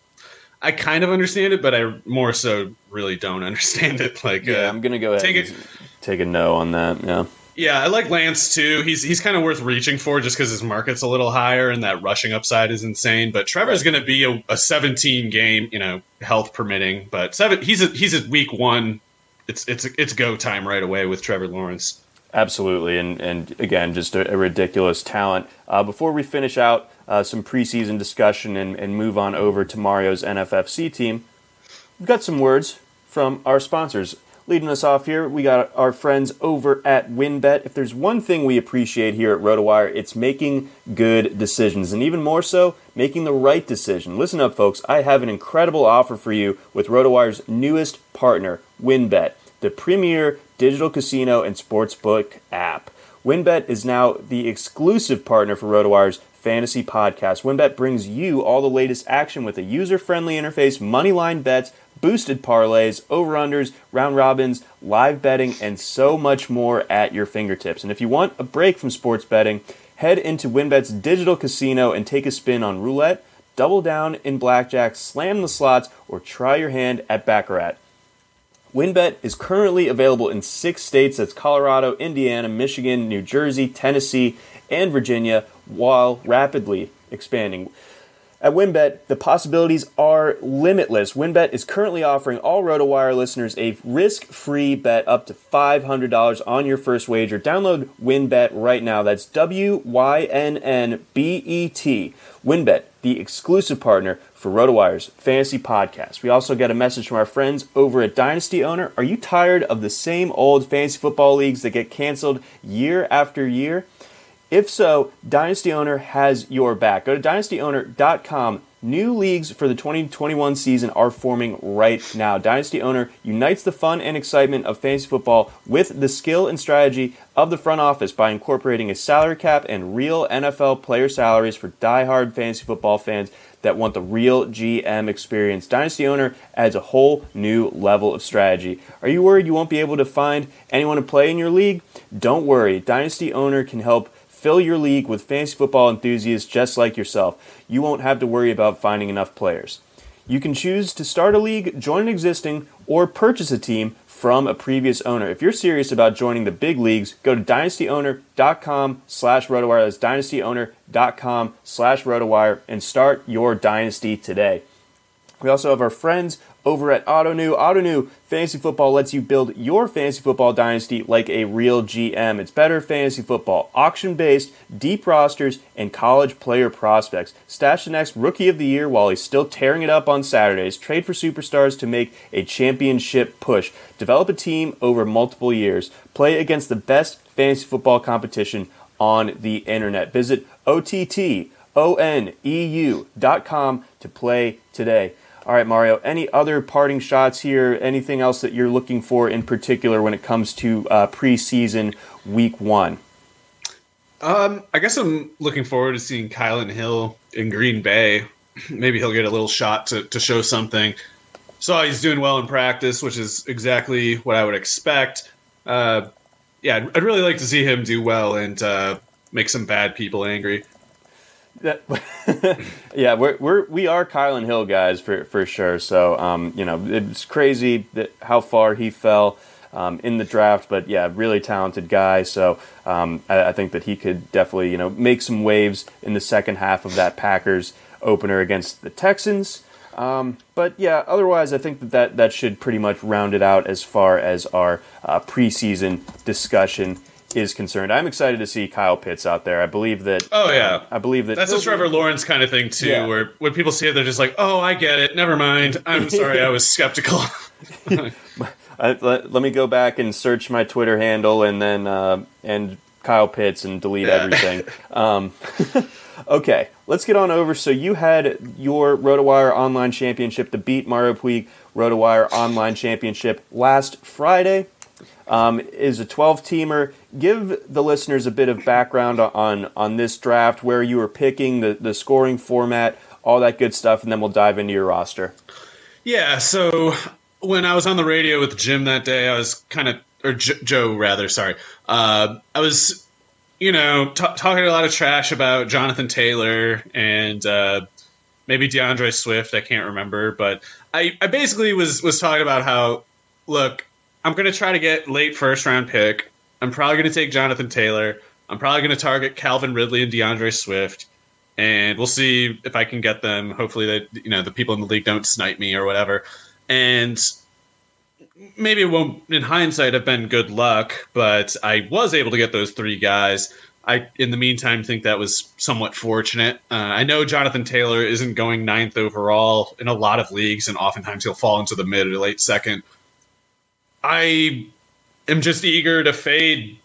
I kind of understand it, but I more so really don't understand it. Like, yeah, uh, I'm gonna go ahead take and take a no on that. Yeah, yeah, I like Lance too. He's he's kind of worth reaching for just because his market's a little higher and that rushing upside is insane. But Trevor's going to be a, a 17 game, you know, health permitting. But seven, he's a, he's at week one. It's it's it's go time right away with Trevor Lawrence. absolutely, and and again, just a, a ridiculous talent. Uh, before we finish out uh, some preseason discussion and, and move on over to Mario's NFFC team, we've got some words from our sponsors. Leading us off here, we got our friends over at WynnBET. If there's one thing we appreciate here at RotoWire, it's making good decisions, and even more so, making the right decision. Listen up, folks. I have an incredible offer for you with RotoWire's newest partner, WynnBET, the premier digital casino and sportsbook app. WynnBET is now the exclusive partner for RotoWire's fantasy podcast. WynnBET brings you all the latest action with a user-friendly interface, moneyline bets, boosted parlays, over-unders, round robins, live betting, and so much more at your fingertips. And if you want a break from sports betting, head into WynnBET's digital casino and take a spin on roulette, double down in blackjack, slam the slots, or try your hand at baccarat. WynnBET is currently available in six states that's Colorado, Indiana, Michigan, New Jersey, Tennessee, and Virginia, while rapidly expanding. At WynnBET, the possibilities are limitless. WynnBET is currently offering all RotoWire listeners a risk-free bet up to $500 on your first wager. Download WynnBET right now. That's W-Y-N-N-B-E-T. WynnBET, the exclusive partner for RotoWire's fantasy podcast. We also get a message from our friends over at Dynasty Owner. Are you tired of the same old fantasy football leagues that get canceled year after year? If so, Dynasty Owner has your back. Go to dynastyowner.com. New leagues for the 2021 season are forming right now. Dynasty Owner unites the fun and excitement of fantasy football with the skill and strategy of the front office by incorporating a salary cap and real NFL player salaries for die-hard fantasy football fans that want the real GM experience. Dynasty Owner adds a whole new level of strategy. Are you worried you won't be able to find anyone to play in your league? Don't worry. Dynasty Owner can help Fill your league with fantasy football enthusiasts just like yourself. You won't have to worry about finding enough players. You can choose to start a league, join an existing, or purchase a team from a previous owner. If you're serious about joining the big leagues, go to dynastyowner.com slash rotowire. That's dynastyowner.com slash rotowire and start your dynasty today. We also have our friends over at Ottoneu. Ottoneu Fantasy Football lets you build your fantasy football dynasty like a real GM. It's better fantasy football, auction based, deep rosters, and college player prospects. Stash the next rookie of the year while he's still tearing it up on Saturdays. Trade for superstars to make a championship push. Develop a team over multiple years. Play against the best fantasy football competition on the internet. Visit OTTONEU.com to play today. All right, Mario, any other parting shots here? Anything else that you're looking for in particular when it comes to uh, preseason week one? Um, I guess I'm looking forward to seeing Kylin Hill in Green Bay. Maybe he'll get a little shot to, to show something. Saw he's doing well in practice, which is exactly what I would expect. Uh, yeah, I'd, I'd, really like to see him do well and uh, make some bad people angry. That, yeah, we're, we're we are Kylin Hill guys for for sure. So um, you know, it's crazy that how far he fell um, in the draft, but yeah, really talented guy. So um, I, I, think that he could definitely you know make some waves in the second half of that Packers opener against the Texans. Um, but yeah, otherwise, I think that, that that should pretty much round it out as far as our uh, preseason discussion is concerned. I'm excited to see Kyle Pitts out there. I believe that. Oh yeah, I believe that. That's a Trevor Lawrence kind of thing too, yeah. where when people see it, they're just like, "Oh, I get it. Never mind. I'm sorry, I was skeptical." I, let, let, me go back and search my Twitter handle and then uh, and Kyle Pitts and delete yeah. everything. Um, okay, let's get on over. So you had your RotoWire Online Championship, the Beat Mario Puig RotoWire Online Championship last Friday. Um, is a 12 teamer. Give the listeners a bit of background on on this draft, where you were picking, the, the scoring format, all that good stuff, and then we'll dive into your roster. Yeah, so when I was on the radio with Jim that day, I was kind of, or J- Joe rather, sorry. Uh, I was, you know, t- talking a lot of trash about Jonathan Taylor and uh, maybe D'Andre Swift. I can't remember, but I, I basically was was talking about how, look, I'm going to try to get late first round pick. I'm probably going to take Jonathan Taylor. I'm probably going to target Calvin Ridley and D'Andre Swift, and we'll see if I can get them. Hopefully, that you know the people in the league don't snipe me or whatever and maybe it won't in hindsight have been good luck but i was able to get those three guys i in the meantime think that was somewhat fortunate uh, i know jonathan taylor isn't going ninth overall in a lot of leagues and oftentimes he'll fall into the mid or late second i am just eager to fade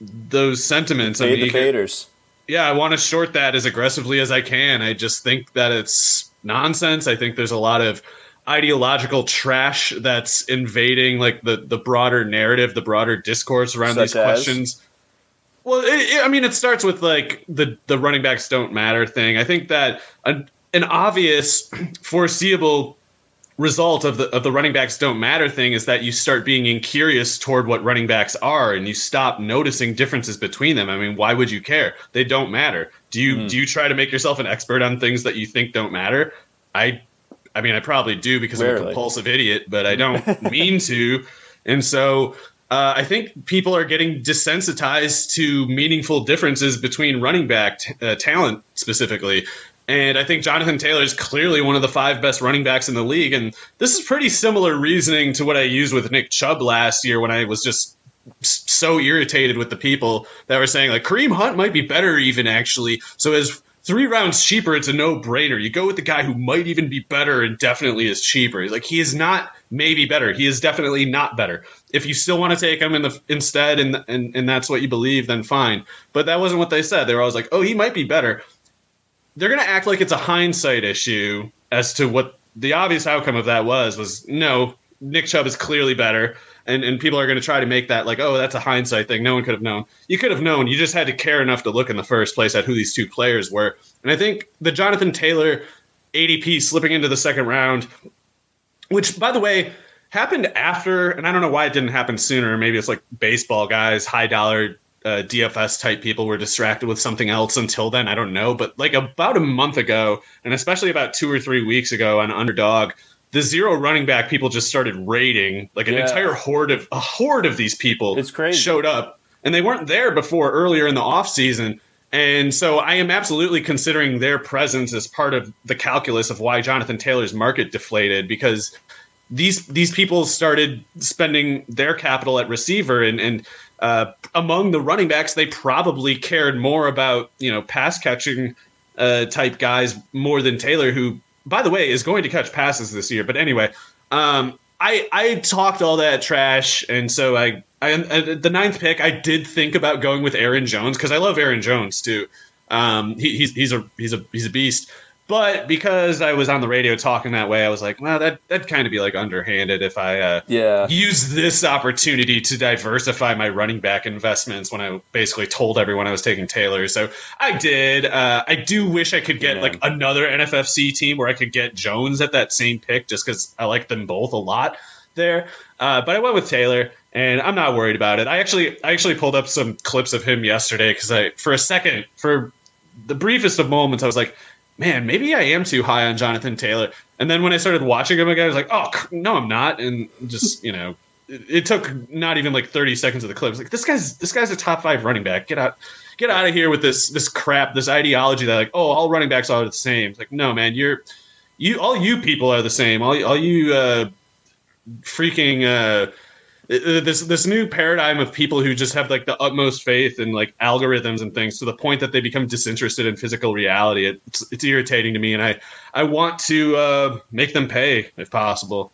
those sentiments fade the faders yeah i want to short that as aggressively as i can i just think that it's nonsense i think there's a lot of ideological trash that's invading like the the broader narrative, the broader discourse around Such these as? questions. Well, it, it, I mean, it starts with like the the running backs don't matter thing. I think that an, an obvious, foreseeable result of the of the running backs don't matter thing is that you start being incurious toward what running backs are and you stop noticing differences between them. I mean, why would you care? They don't matter. Do you mm. do you try to make yourself an expert on things that you think don't matter? I I mean, I probably do because Rarely. I'm a compulsive idiot, but I don't mean to. And so uh, I think people are getting desensitized to meaningful differences between running back t- uh, talent specifically. And I think Jonathan Taylor is clearly one of the five best running backs in the league. And this is pretty similar reasoning to what I used with Nick Chubb last year when I was just so irritated with the people that were saying like Kareem Hunt might be better even actually. So as three rounds cheaper, it's a no brainer. You go with the guy who might even be better and definitely is cheaper. Like he is not maybe better. He is definitely not better. If you still want to take him in the instead and and and that's what you believe, then fine. But that wasn't what they said. They were always like, oh, he might be better. They're gonna act like it's a hindsight issue as to what the obvious outcome of that was. Was no, Nick Chubb is clearly better and and people are going to try to make that like, oh, that's a hindsight thing. No one could have known. You could have known. You just had to care enough to look in the first place at who these two players were. And I think the Jonathan Taylor ADP slipping into the second round, which by the way happened after, and I don't know why it didn't happen sooner. Maybe it's like baseball guys, high dollar uh, DFS type people were distracted with something else until then. I don't know, but like about a month ago, and especially about two or three weeks ago on Underdog, the zero running back people just started raiding like an yeah. entire horde of a horde of these people it's crazy. showed up and they weren't there before earlier in the off season and so I am absolutely considering their presence as part of the calculus of why Jonathan Taylor's market deflated because these these people started spending their capital at receiver and and uh, among the running backs they probably cared more about you know pass catching uh, type guys more than Taylor who by the way, is going to catch passes this year. But anyway, um, I I talked all that trash, and so I, I uh, the ninth pick, I did think about going with Aaron Jones because I love Aaron Jones too. Um, he, he's he's a he's a he's a beast. But because I was on the radio talking that way, I was like, well, that that'd kind of be like underhanded if I uh, yeah use this opportunity to diversify my running back investments when I basically told everyone I was taking Taylor. So I did. Uh, I do wish I could get yeah. like another NFFC team where I could get Jones at that same pick, just because I like them both a lot there. Uh, but I went with Taylor and I'm not worried about it. I actually I actually pulled up some clips of him yesterday because I for a second for the briefest of moments I was like, man, maybe I am too high on Jonathan Taylor. And then when I started watching him again, I was like, oh no, I'm not. And just you know, it, it took not even like 30 seconds of the clip. like this guy's this guy's a top five running back. Get out, get out of here with this this crap, this ideology that like, oh, all running backs are the same. It's like, no, man, you're you all you people are the same. All all you uh, freaking uh, this this new paradigm of people who just have like the utmost faith in like algorithms and things to the point that they become disinterested in physical reality. It's it's irritating to me, and I I want to uh, make them pay if possible.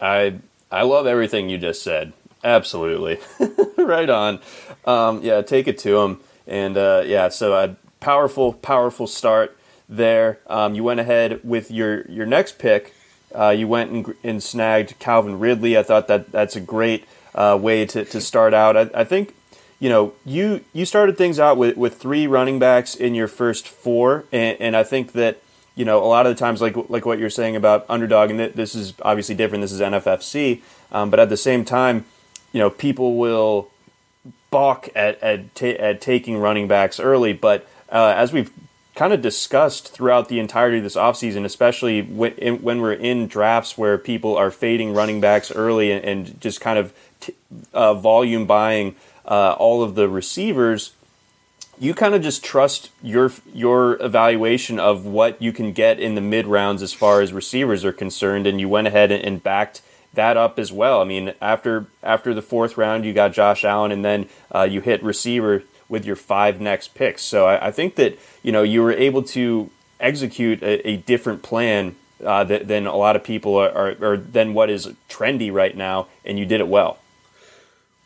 I I love everything you just said. Absolutely, right on. Um, yeah, take it to them, and uh, yeah. So a powerful, powerful start there. Um, you went ahead with your your next pick uh, you went and, and, snagged Calvin Ridley. I thought that that's a great uh, way to, to start out. I, I, think, you know, you you started things out with, with three running backs in your first four, and, and I think that you know a lot of the times, like like what you're saying about underdog, and this is obviously different. This is NFFC, um, but at the same time, you know, people will balk at at, ta- at taking running backs early, but uh, as we've kind of discussed throughout the entirety of this offseason, especially when, when we're in drafts where people are fading running backs early and, and just kind of t- uh, volume buying uh, all of the receivers. You kind of just trust your your evaluation of what you can get in the mid rounds as far as receivers are concerned, and you went ahead and, and backed that up as well. I mean, after after the fourth round, you got Josh Allen, and then uh, you hit receiver with your five next picks. So I, I think that you know you were able to execute a, a different plan uh, than a lot of people are, are, or than what is trendy right now, and you did it well.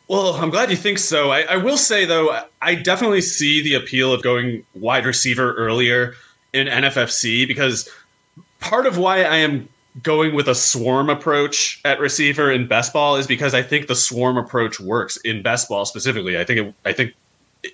Well, I'm glad you think so. I, I, will say though, I definitely see the appeal of going wide receiver earlier in NFFC because part of why I am going with a swarm approach at receiver in best ball is because I think the swarm approach works in best ball specifically. I think it, I think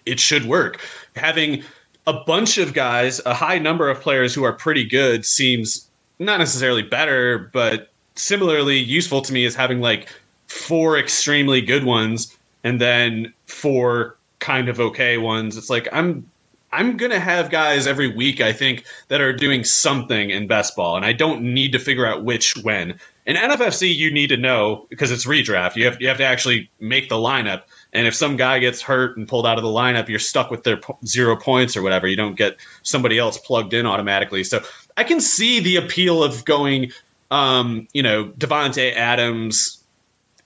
it should work. Having a bunch of guys, a high number of players who are pretty good seems not necessarily better, but similarly useful to me is having like four extremely good ones and then four kind of okay ones. It's like I'm I'm gonna have guys every week I think that are doing something in best ball, and I don't need to figure out which when. In NFFC, you need to know because it's redraft. You have you have to actually make the lineup. And if some guy gets hurt and pulled out of the lineup, you're stuck with their zero points or whatever. You don't get somebody else plugged in automatically. So I can see the appeal of going, um, you know, Davante Adams,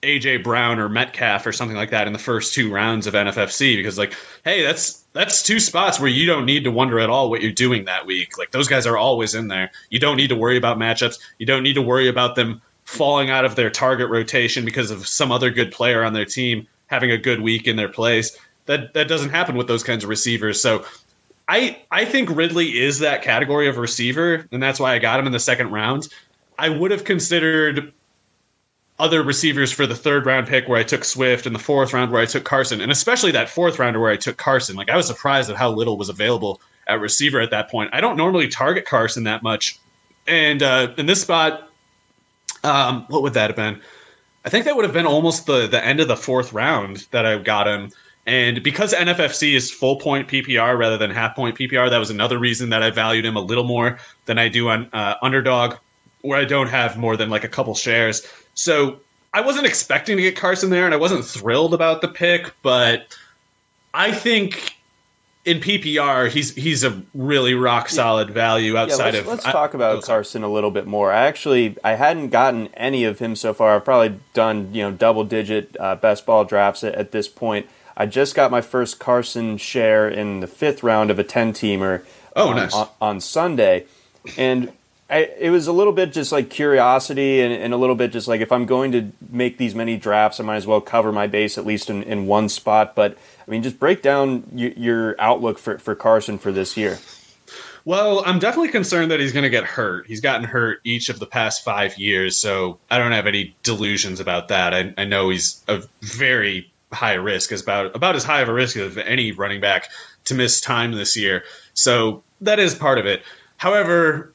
AJ Brown, or Metcalf or something like that in the first two rounds of NFFC because, like, hey, that's that's two spots where you don't need to wonder at all what you're doing that week. Like those guys are always in there. You don't need to worry about matchups. You don't need to worry about them falling out of their target rotation because of some other good player on their team having a good week in their place. That that doesn't happen with those kinds of receivers. So I I think Ridley is that category of receiver, and that's why I got him in the second round. I would have considered other receivers for the third round pick where I took Swift and the fourth round where I took Carson, and especially that fourth rounder where I took Carson. Like I was surprised at how little was available at receiver at that point. I don't normally target Carson that much, and uh, in this spot, um, what would that have been? I think that would have been almost the the end of the fourth round that I got him. And because NFFC is full point PPR rather than half point PPR, that was another reason that I valued him a little more than I do on uh, Underdog, where I don't have more than like a couple shares. So I wasn't expecting to get Carson there, and I wasn't thrilled about the pick, but I think in PPR, he's he's a really rock solid value outside yeah, let's, of. Let's talk about Carson a little bit more. I actually I hadn't gotten any of him so far. I've probably done you know double digit uh, best ball drafts at, at, this point. I just got my first Carson share in the fifth round of a ten teamer. Oh, nice. on, on Sunday, and I, it was a little bit just like curiosity and, and, a little bit just like if I'm going to make these many drafts, I might as well cover my base at least in, in one spot. But I mean, just break down y- your outlook for, for Carson for this year. Well, I'm definitely concerned that he's going to get hurt. He's gotten hurt each of the past five years, so I don't have any delusions about that. I, I know he's a very high risk, as about about as high of a risk of any running back to miss time this year. So that is part of it. However,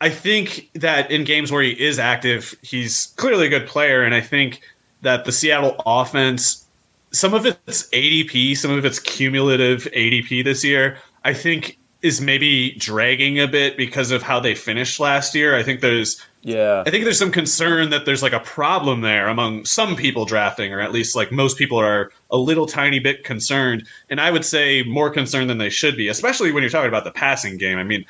I think that in games where he is active, he's clearly a good player, and I think that the Seattle offense, some of it's ADP, some of it's cumulative ADP this year, I think is maybe dragging a bit because of how they finished last year. I think there's yeah. I think there's some concern that there's like a problem there among some people drafting, or at least like most people are a little tiny bit concerned. And I would say more concerned than they should be, especially when you're talking about the passing game. I mean,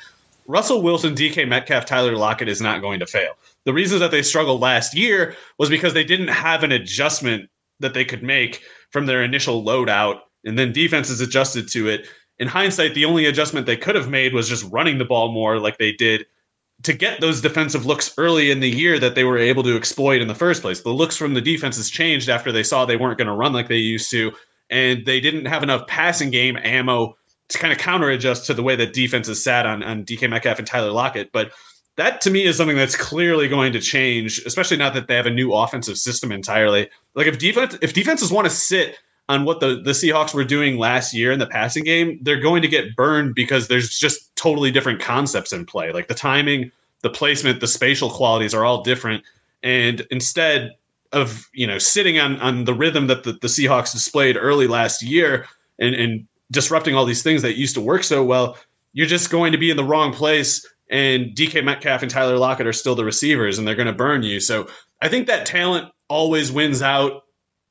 Russell Wilson, DK Metcalf, Tyler Lockett is not going to fail. The reason that they struggled last year was because they didn't have an adjustment that they could make from their initial loadout, and then defenses adjusted to it. In hindsight, the only adjustment they could have made was just running the ball more like they did to get those defensive looks early in the year that they were able to exploit in the first place. The looks from the defenses changed after they saw they weren't going to run like they used to, and they didn't have enough passing game ammo to kind of counter adjust to the way that defenses sat on, on DK Metcalf and Tyler Lockett. But that to me is something that's clearly going to change, especially now that they have a new offensive system entirely. Like if defense if defenses want to sit on what the, the Seahawks were doing last year in the passing game, they're going to get burned because there's just totally different concepts in play. Like the timing, the placement, the spatial qualities are all different. And instead of, you know, sitting on, on the rhythm that the, the Seahawks displayed early last year and, and disrupting all these things that used to work so well, you're just going to be in the wrong place. And DK Metcalf and Tyler Lockett are still the receivers and they're going to burn you. So I think that talent always wins out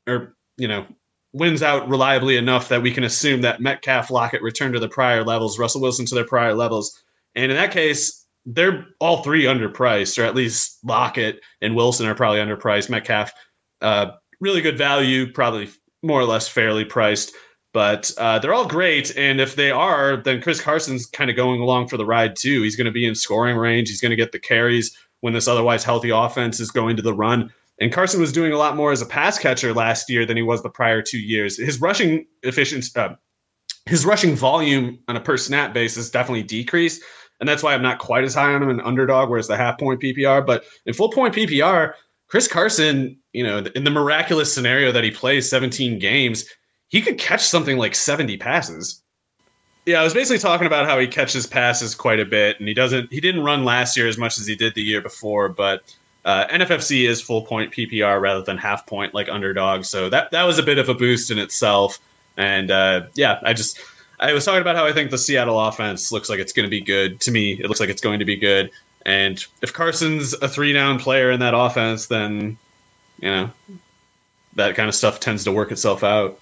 or, you know, wins out reliably enough that we can assume that Metcalf, Lockett return to the prior levels, Russell Wilson to their prior levels. And in that case, they're all three underpriced, or at least Lockett and Wilson are probably underpriced. Metcalf, uh, really good value, probably more or less fairly priced. But uh, they're all great. And if they are, then Chris Carson's kind of going along for the ride too. He's going to be in scoring range. He's going to get the carries when this otherwise healthy offense is going to the run. And Carson was doing a lot more as a pass catcher last year than he was the prior two years. His rushing efficiency, uh, his rushing volume on a per snap basis definitely decreased, and that's why I'm not quite as high on him in underdog, whereas the half point PPR. But in full point PPR, Chris Carson, you know, in the miraculous scenario that he plays 17 games, he could catch something like 70 passes. Yeah, I was basically talking about how he catches passes quite a bit, and he doesn't. He didn't run last year as much as he did the year before, but uh, NFFC is full point PPR rather than half point like underdog, so that that was a bit of a boost in itself. And uh, yeah, I just I was talking about how I think the Seattle offense looks like it's going to be good. To me, it looks like it's going to be good. And if Carson's a three down player in that offense, then you know that kind of stuff tends to work itself out.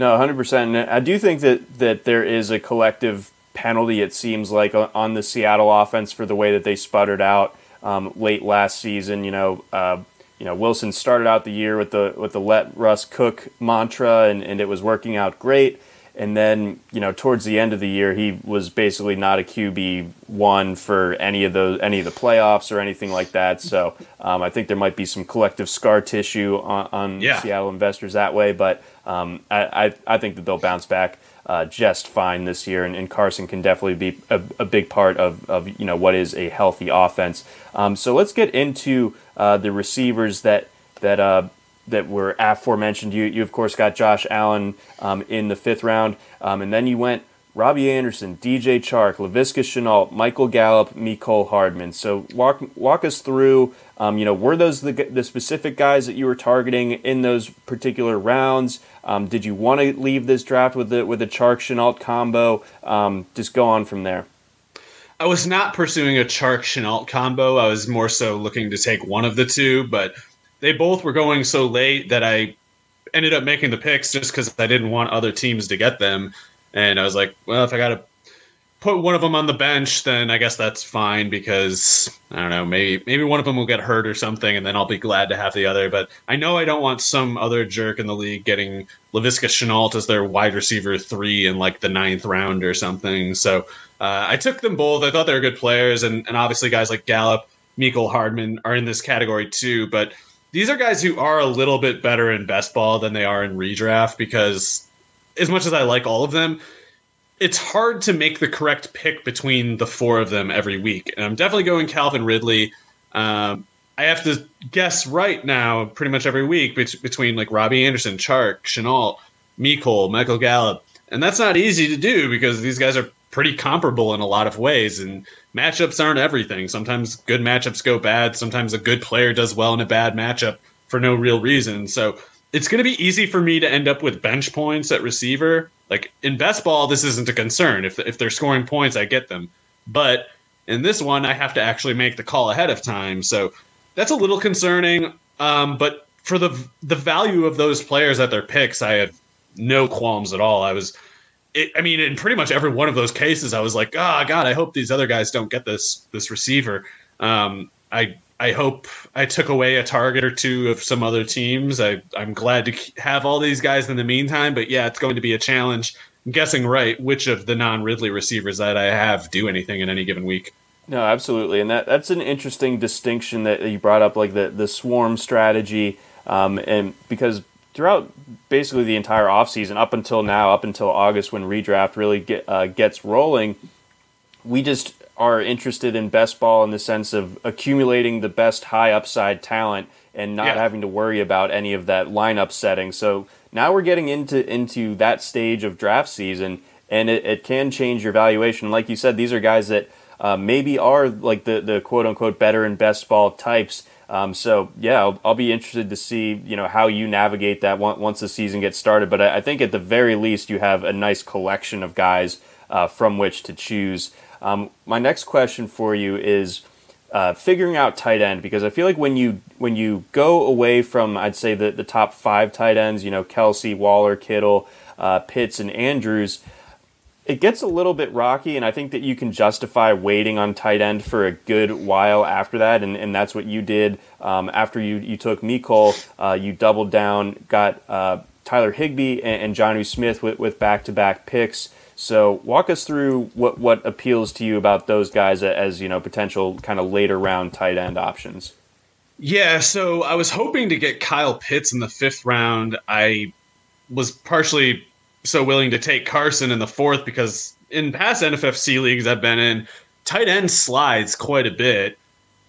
No, hundred percent. I do think that that there is a collective penalty. It seems like on the Seattle offense for the way that they sputtered out um, late last season. You know, uh, you know Wilson started out the year with the with the let Russ cook mantra, and, and it was working out great. And then, you know, towards the end of the year, he was basically not a QB one for any of those, any of the playoffs or anything like that. So um, I think there might be some collective scar tissue on, on yeah. Seattle investors that way. But um, I, I, I, think that they'll bounce back uh, just fine this year, and, and, Carson can definitely be a, a, big part of, of you know what is a healthy offense. Um, so let's get into uh, the receivers that that uh, that were aforementioned. You, you of course got Josh Allen um, in the fifth round, um, and then you went Robbie Anderson, DJ Chark, Laviska Shenault, Michael Gallup, Mecole Hardman. So walk walk us through. Um, you know, were those the, the specific guys that you were targeting in those particular rounds? Um, did you want to leave this draft with the with a Chark Shenault combo? Um, just go on from there. I was not pursuing a Chark Shenault combo. I was more so looking to take one of the two, but they both were going so late that I ended up making the picks just because I didn't want other teams to get them. And I was like, well, if I got to put one of them on the bench, then I guess that's fine because I don't know, maybe maybe one of them will get hurt or something, and then I'll be glad to have the other. But I know I don't want some other jerk in the league getting Laviska Shenault as their wide receiver three in like the ninth round or something. So uh, I took them both. I thought they were good players, and, and obviously guys like Gallup, Mecole Hardman are in this category too. But these are guys who are a little bit better in best ball than they are in redraft because as much as I like all of them, it's hard to make the correct pick between the four of them every week. And I'm definitely going Calvin Ridley. Um, I have to guess right now, pretty much every week, between like Robbie Anderson, Chark, Shenault, Mecole, Michael Gallup. And that's not easy to do because these guys are pretty comparable in a lot of ways. And matchups aren't everything. Sometimes good matchups go bad. Sometimes a good player does well in a bad matchup for no real reason. So it's going to be easy for me to end up with bench points at receiver. Like in best ball, this isn't a concern. If, if they're scoring points, I get them. But in this one, I have to actually make the call ahead of time. So that's a little concerning. Um, but for the the value of those players at their picks, I have no qualms at all. I was it, I mean, in pretty much every one of those cases, I was like, "Oh God, I hope these other guys don't get this this receiver." Um, I I hope I took away a target or two of some other teams. I I'm glad to have all these guys in the meantime, but yeah, it's going to be a challenge. I'm guessing right which of the non Ridley receivers that I have do anything in any given week. No, absolutely, and that that's an interesting distinction that you brought up, like the the swarm strategy, um, and because throughout basically the entire offseason up until now, up until August when redraft really get, uh, gets rolling, we just are interested in best ball in the sense of accumulating the best high upside talent and not yeah. having to worry about any of that lineup setting. So now we're getting into into that stage of draft season, and it, it can change your valuation. Like you said, these are guys that uh, maybe are like the the quote unquote better and best ball types um, so yeah, I'll, I'll, be interested to see you know how you navigate that once the season gets started. But I, I think at the very least you have a nice collection of guys uh, from which to choose. Um, my next question for you is uh, figuring out tight end because I feel like when you when you go away from I'd say the the top five tight ends, you know Kelce, Waller, Kittle, uh, Pitts, and Andrews it gets a little bit rocky, and I think that you can justify waiting on tight end for a good while after that, and, and that's what you did um, after you, you took Mecole. Uh, you doubled down, got uh, Tyler Higbee and, and Smith with, with back-to-back picks. So walk us through what, what appeals to you about those guys as you know potential kind of later round tight end options. Yeah, so I was hoping to get Kyle Pitts in the fifth round. I was partially so willing to take Carson in the fourth because in past NFFC leagues I've been in, tight end slides quite a bit.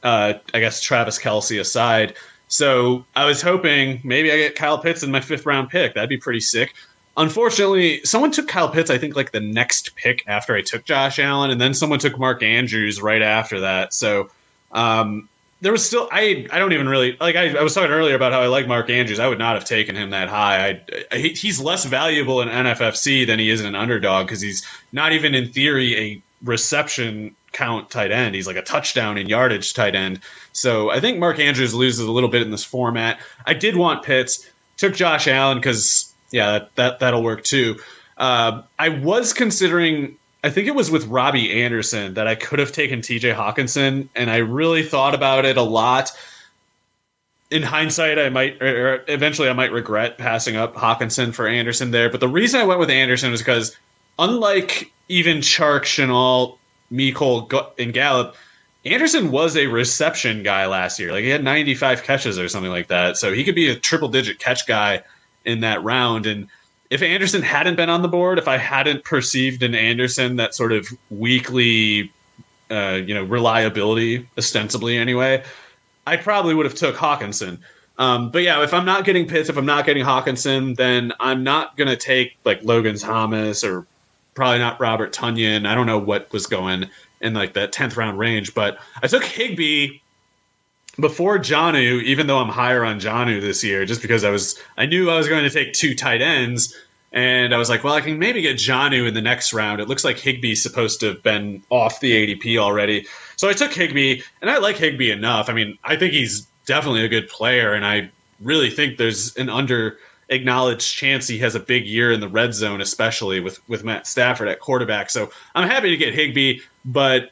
Uh, I guess Travis Kelce aside. So I was hoping maybe I get Kyle Pitts in my fifth round pick. That'd be pretty sick. Unfortunately, someone took Kyle Pitts, I think, like the next pick after I took Josh Allen, and then someone took Mark Andrews right after that. So um, there was still I I don't even really like I, I was talking earlier about how I like Mark Andrews. I would not have taken him that high. I, I he's less valuable in NFFC than he is in an underdog because he's not even in theory a reception count tight end. He's like a touchdown in yardage tight end. So I think Mark Andrews loses a little bit in this format. I did want Pitts. Took Josh Allen because yeah that, that that'll work too. Uh, I was considering I think it was with Robbie Anderson that I could have taken TJ Hockenson, and I really thought about it a lot. In hindsight, I might, or eventually, I might regret passing up Hockenson for Anderson there. But the reason I went with Anderson was because, unlike even Chark, Shenault, Mecole, and Gallup, Anderson was a reception guy last year. Like he had 95 catches or something like that. So he could be a triple digit catch guy in that round. And if Anderson hadn't been on the board, if I hadn't perceived in Anderson that sort of weekly, uh, you know, reliability, ostensibly anyway, I probably would have took Hockenson. Um, but yeah, if I'm not getting Pitts, if I'm not getting Hockenson, then I'm not gonna take like Logan Thomas or probably not Robert Tonyan. I don't know what was going in like that tenth round range, but I took Higbee before Jonnu, even though I'm higher on Jonnu this year, just because I was I knew I was going to take two tight ends, and I was like, well, I can maybe get Jonnu in the next round. It looks like Higbee's supposed to have been off the ADP already, so I took Higbee, and I like Higbee enough. I mean, I think he's definitely a good player, and I really think there's an under acknowledged chance he has a big year in the red zone, especially with with Matt Stafford at quarterback. So I'm happy to get Higbee, but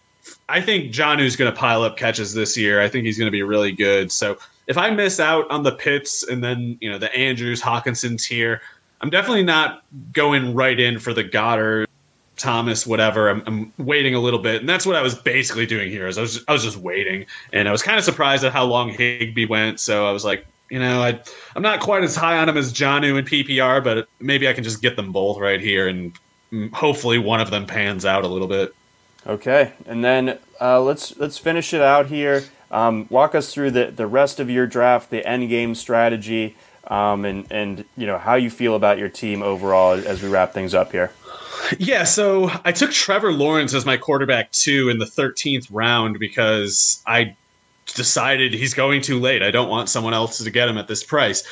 I think Jonnu's going to pile up catches this year. I think he's going to be really good. So if I miss out on the Pitts and then you know the Andrews Hockensons here, I'm definitely not going right in for the Goddard, Thomas, whatever. I'm, I'm, waiting a little bit, and that's what I was basically doing here. Is I was just, I was just waiting, and I was kind of surprised at how long Higbee went. So I was like, you know, I I'm not quite as high on him as Jonnu and PPR, but maybe I can just get them both right here, and mm, hopefully one of them pans out a little bit. Okay, and then uh, let's let's finish it out here. Um, walk us through the, the rest of your draft, the end game strategy, um, and and you know how you feel about your team overall as we wrap things up here. Yeah, so I took Trevor Lawrence as my quarterback too in the 13th round because I decided he's going too late. I don't want someone else to get him at this price.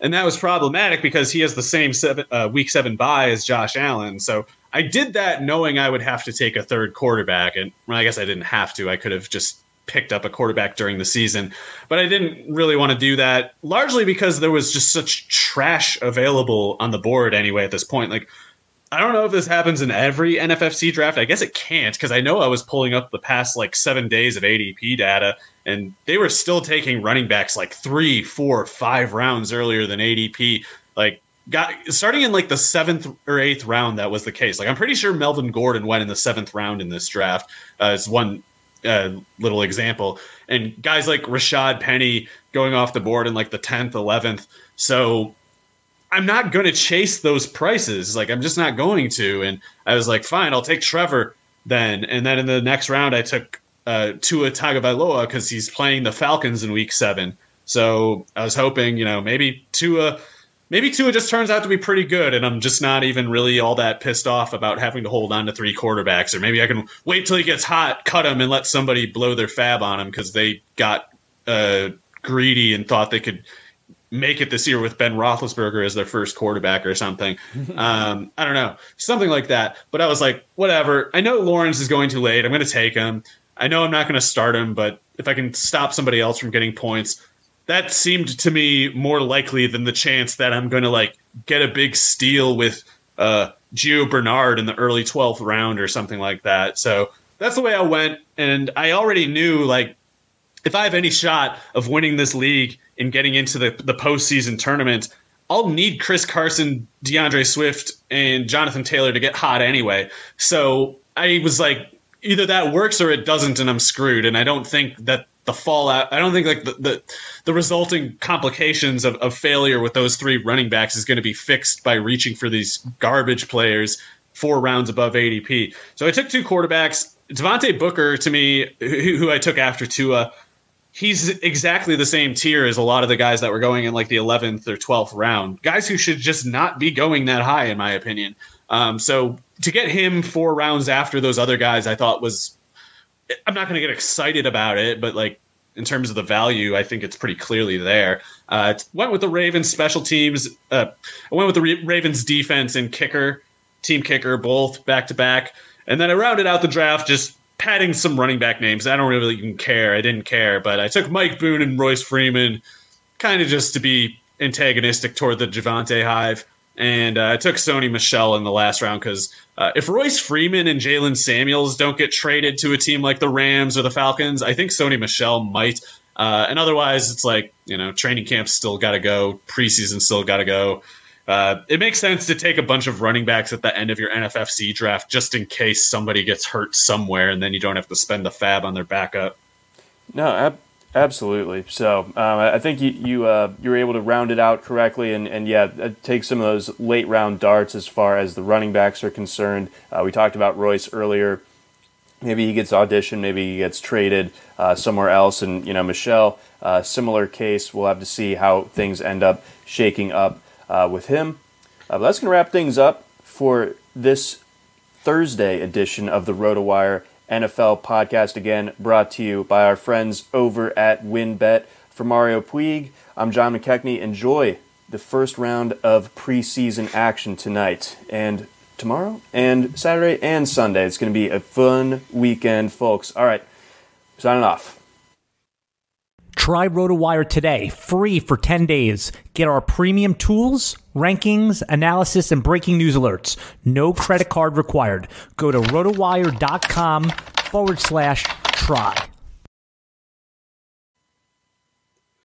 And that was problematic because he has the same seven, uh, week seven bye as Josh Allen. So I did that knowing I would have to take a third quarterback, and well, I guess I didn't have to. I could have just picked up a quarterback during the season, but I didn't really want to do that. Largely because there was just such trash available on the board anyway at this point. Like I don't know if this happens in every NFFC draft. I guess it can't because I know I was pulling up the past like seven days of ADP data, and they were still taking running backs like three, four, five rounds earlier than ADP. Like got starting in like the seventh or eighth round, that was the case. Like I'm pretty sure Melvin Gordon went in the seventh round in this draft. Uh, as one uh, little example, and guys like Rashaad Penny going off the board in like the tenth, eleventh. So I'm not going to chase those prices. Like I'm just not going to. And I was like, fine, I'll take Trevor then. And then in the next round, I took uh, Tua Tagovailoa because he's playing the Falcons in Week Seven. So I was hoping, you know, maybe Tua, maybe Tua just turns out to be pretty good, and I'm just not even really all that pissed off about having to hold on to three quarterbacks. Or maybe I can wait till he gets hot, cut him, and let somebody blow their FAAB on him because they got uh, greedy and thought they could make it this year with Ben Roethlisberger as their first quarterback or something. um, I don't know, something like that. But I was like, whatever. I know Lawrence is going too late. I'm going to take him. I know I'm not going to start him, but if I can stop somebody else from getting points, that seemed to me more likely than the chance that I'm going to like get a big steal with uh, Gio Bernard in the early 12th round or something like that. So that's the way I went, and I already knew like if I have any shot of winning this league and getting into the, the postseason tournament, I'll need Chris Carson, D'Andre Swift, and Jonathan Taylor to get hot anyway. So I was like, either that works or it doesn't, and I'm screwed. And I don't think that the fallout, I don't think like the, the, the resulting complications of, of failure with those three running backs is going to be fixed by reaching for these garbage players four rounds above ADP. So I took two quarterbacks. Devontae Booker to me, who, who I took after Tua, he's exactly the same tier as a lot of the guys that were going in like the 11th or 12th round. Guys who should just not be going that high, in my opinion. Um, so to get him four rounds after those other guys, I thought was. I'm not going to get excited about it, but like in terms of the value, I think it's pretty clearly there. Uh, went with the Ravens special teams. Uh, I went with the Ravens defense and kicker, team kicker, both back to back. And then I rounded out the draft just padding some running back names. I don't really even care. I didn't care, but I took Mike Boone and Royce Freeman, kind of just to be antagonistic toward the Javonte Hive. And uh, I took Sony Michel in the last round because uh, if Royce Freeman and Jaylen Samuels don't get traded to a team like the Rams or the Falcons, I think Sony Michel might. Uh, and otherwise, it's like, you know, training camp still got to go, preseason still got to go. Uh, it makes sense to take a bunch of running backs at the end of your NFFC draft just in case somebody gets hurt somewhere, and then you don't have to spend the FAAB on their backup. No, ab- absolutely. So um, I think you you, uh, you were able to round it out correctly, and, and yeah, uh, take some of those late round darts as far as the running backs are concerned. Uh, we talked about Royce earlier. Maybe he gets auditioned, maybe he gets traded uh, somewhere else, and you know Michel, uh, similar case. We'll have to see how things end up shaking up uh, with him. Uh, that's going to wrap things up for this Thursday edition of the RotoWire NFL podcast. Again, brought to you by our friends over at WynnBET. For Mario Puig, I'm John McKechnie. Enjoy the first round of preseason action tonight and tomorrow and Saturday and Sunday. It's going to be a fun weekend, folks. All right, signing off. Try RotoWire today, free for 10 days. Get our premium tools, rankings, analysis, and breaking news alerts. No credit card required. Go to rotowire.com forward slash try.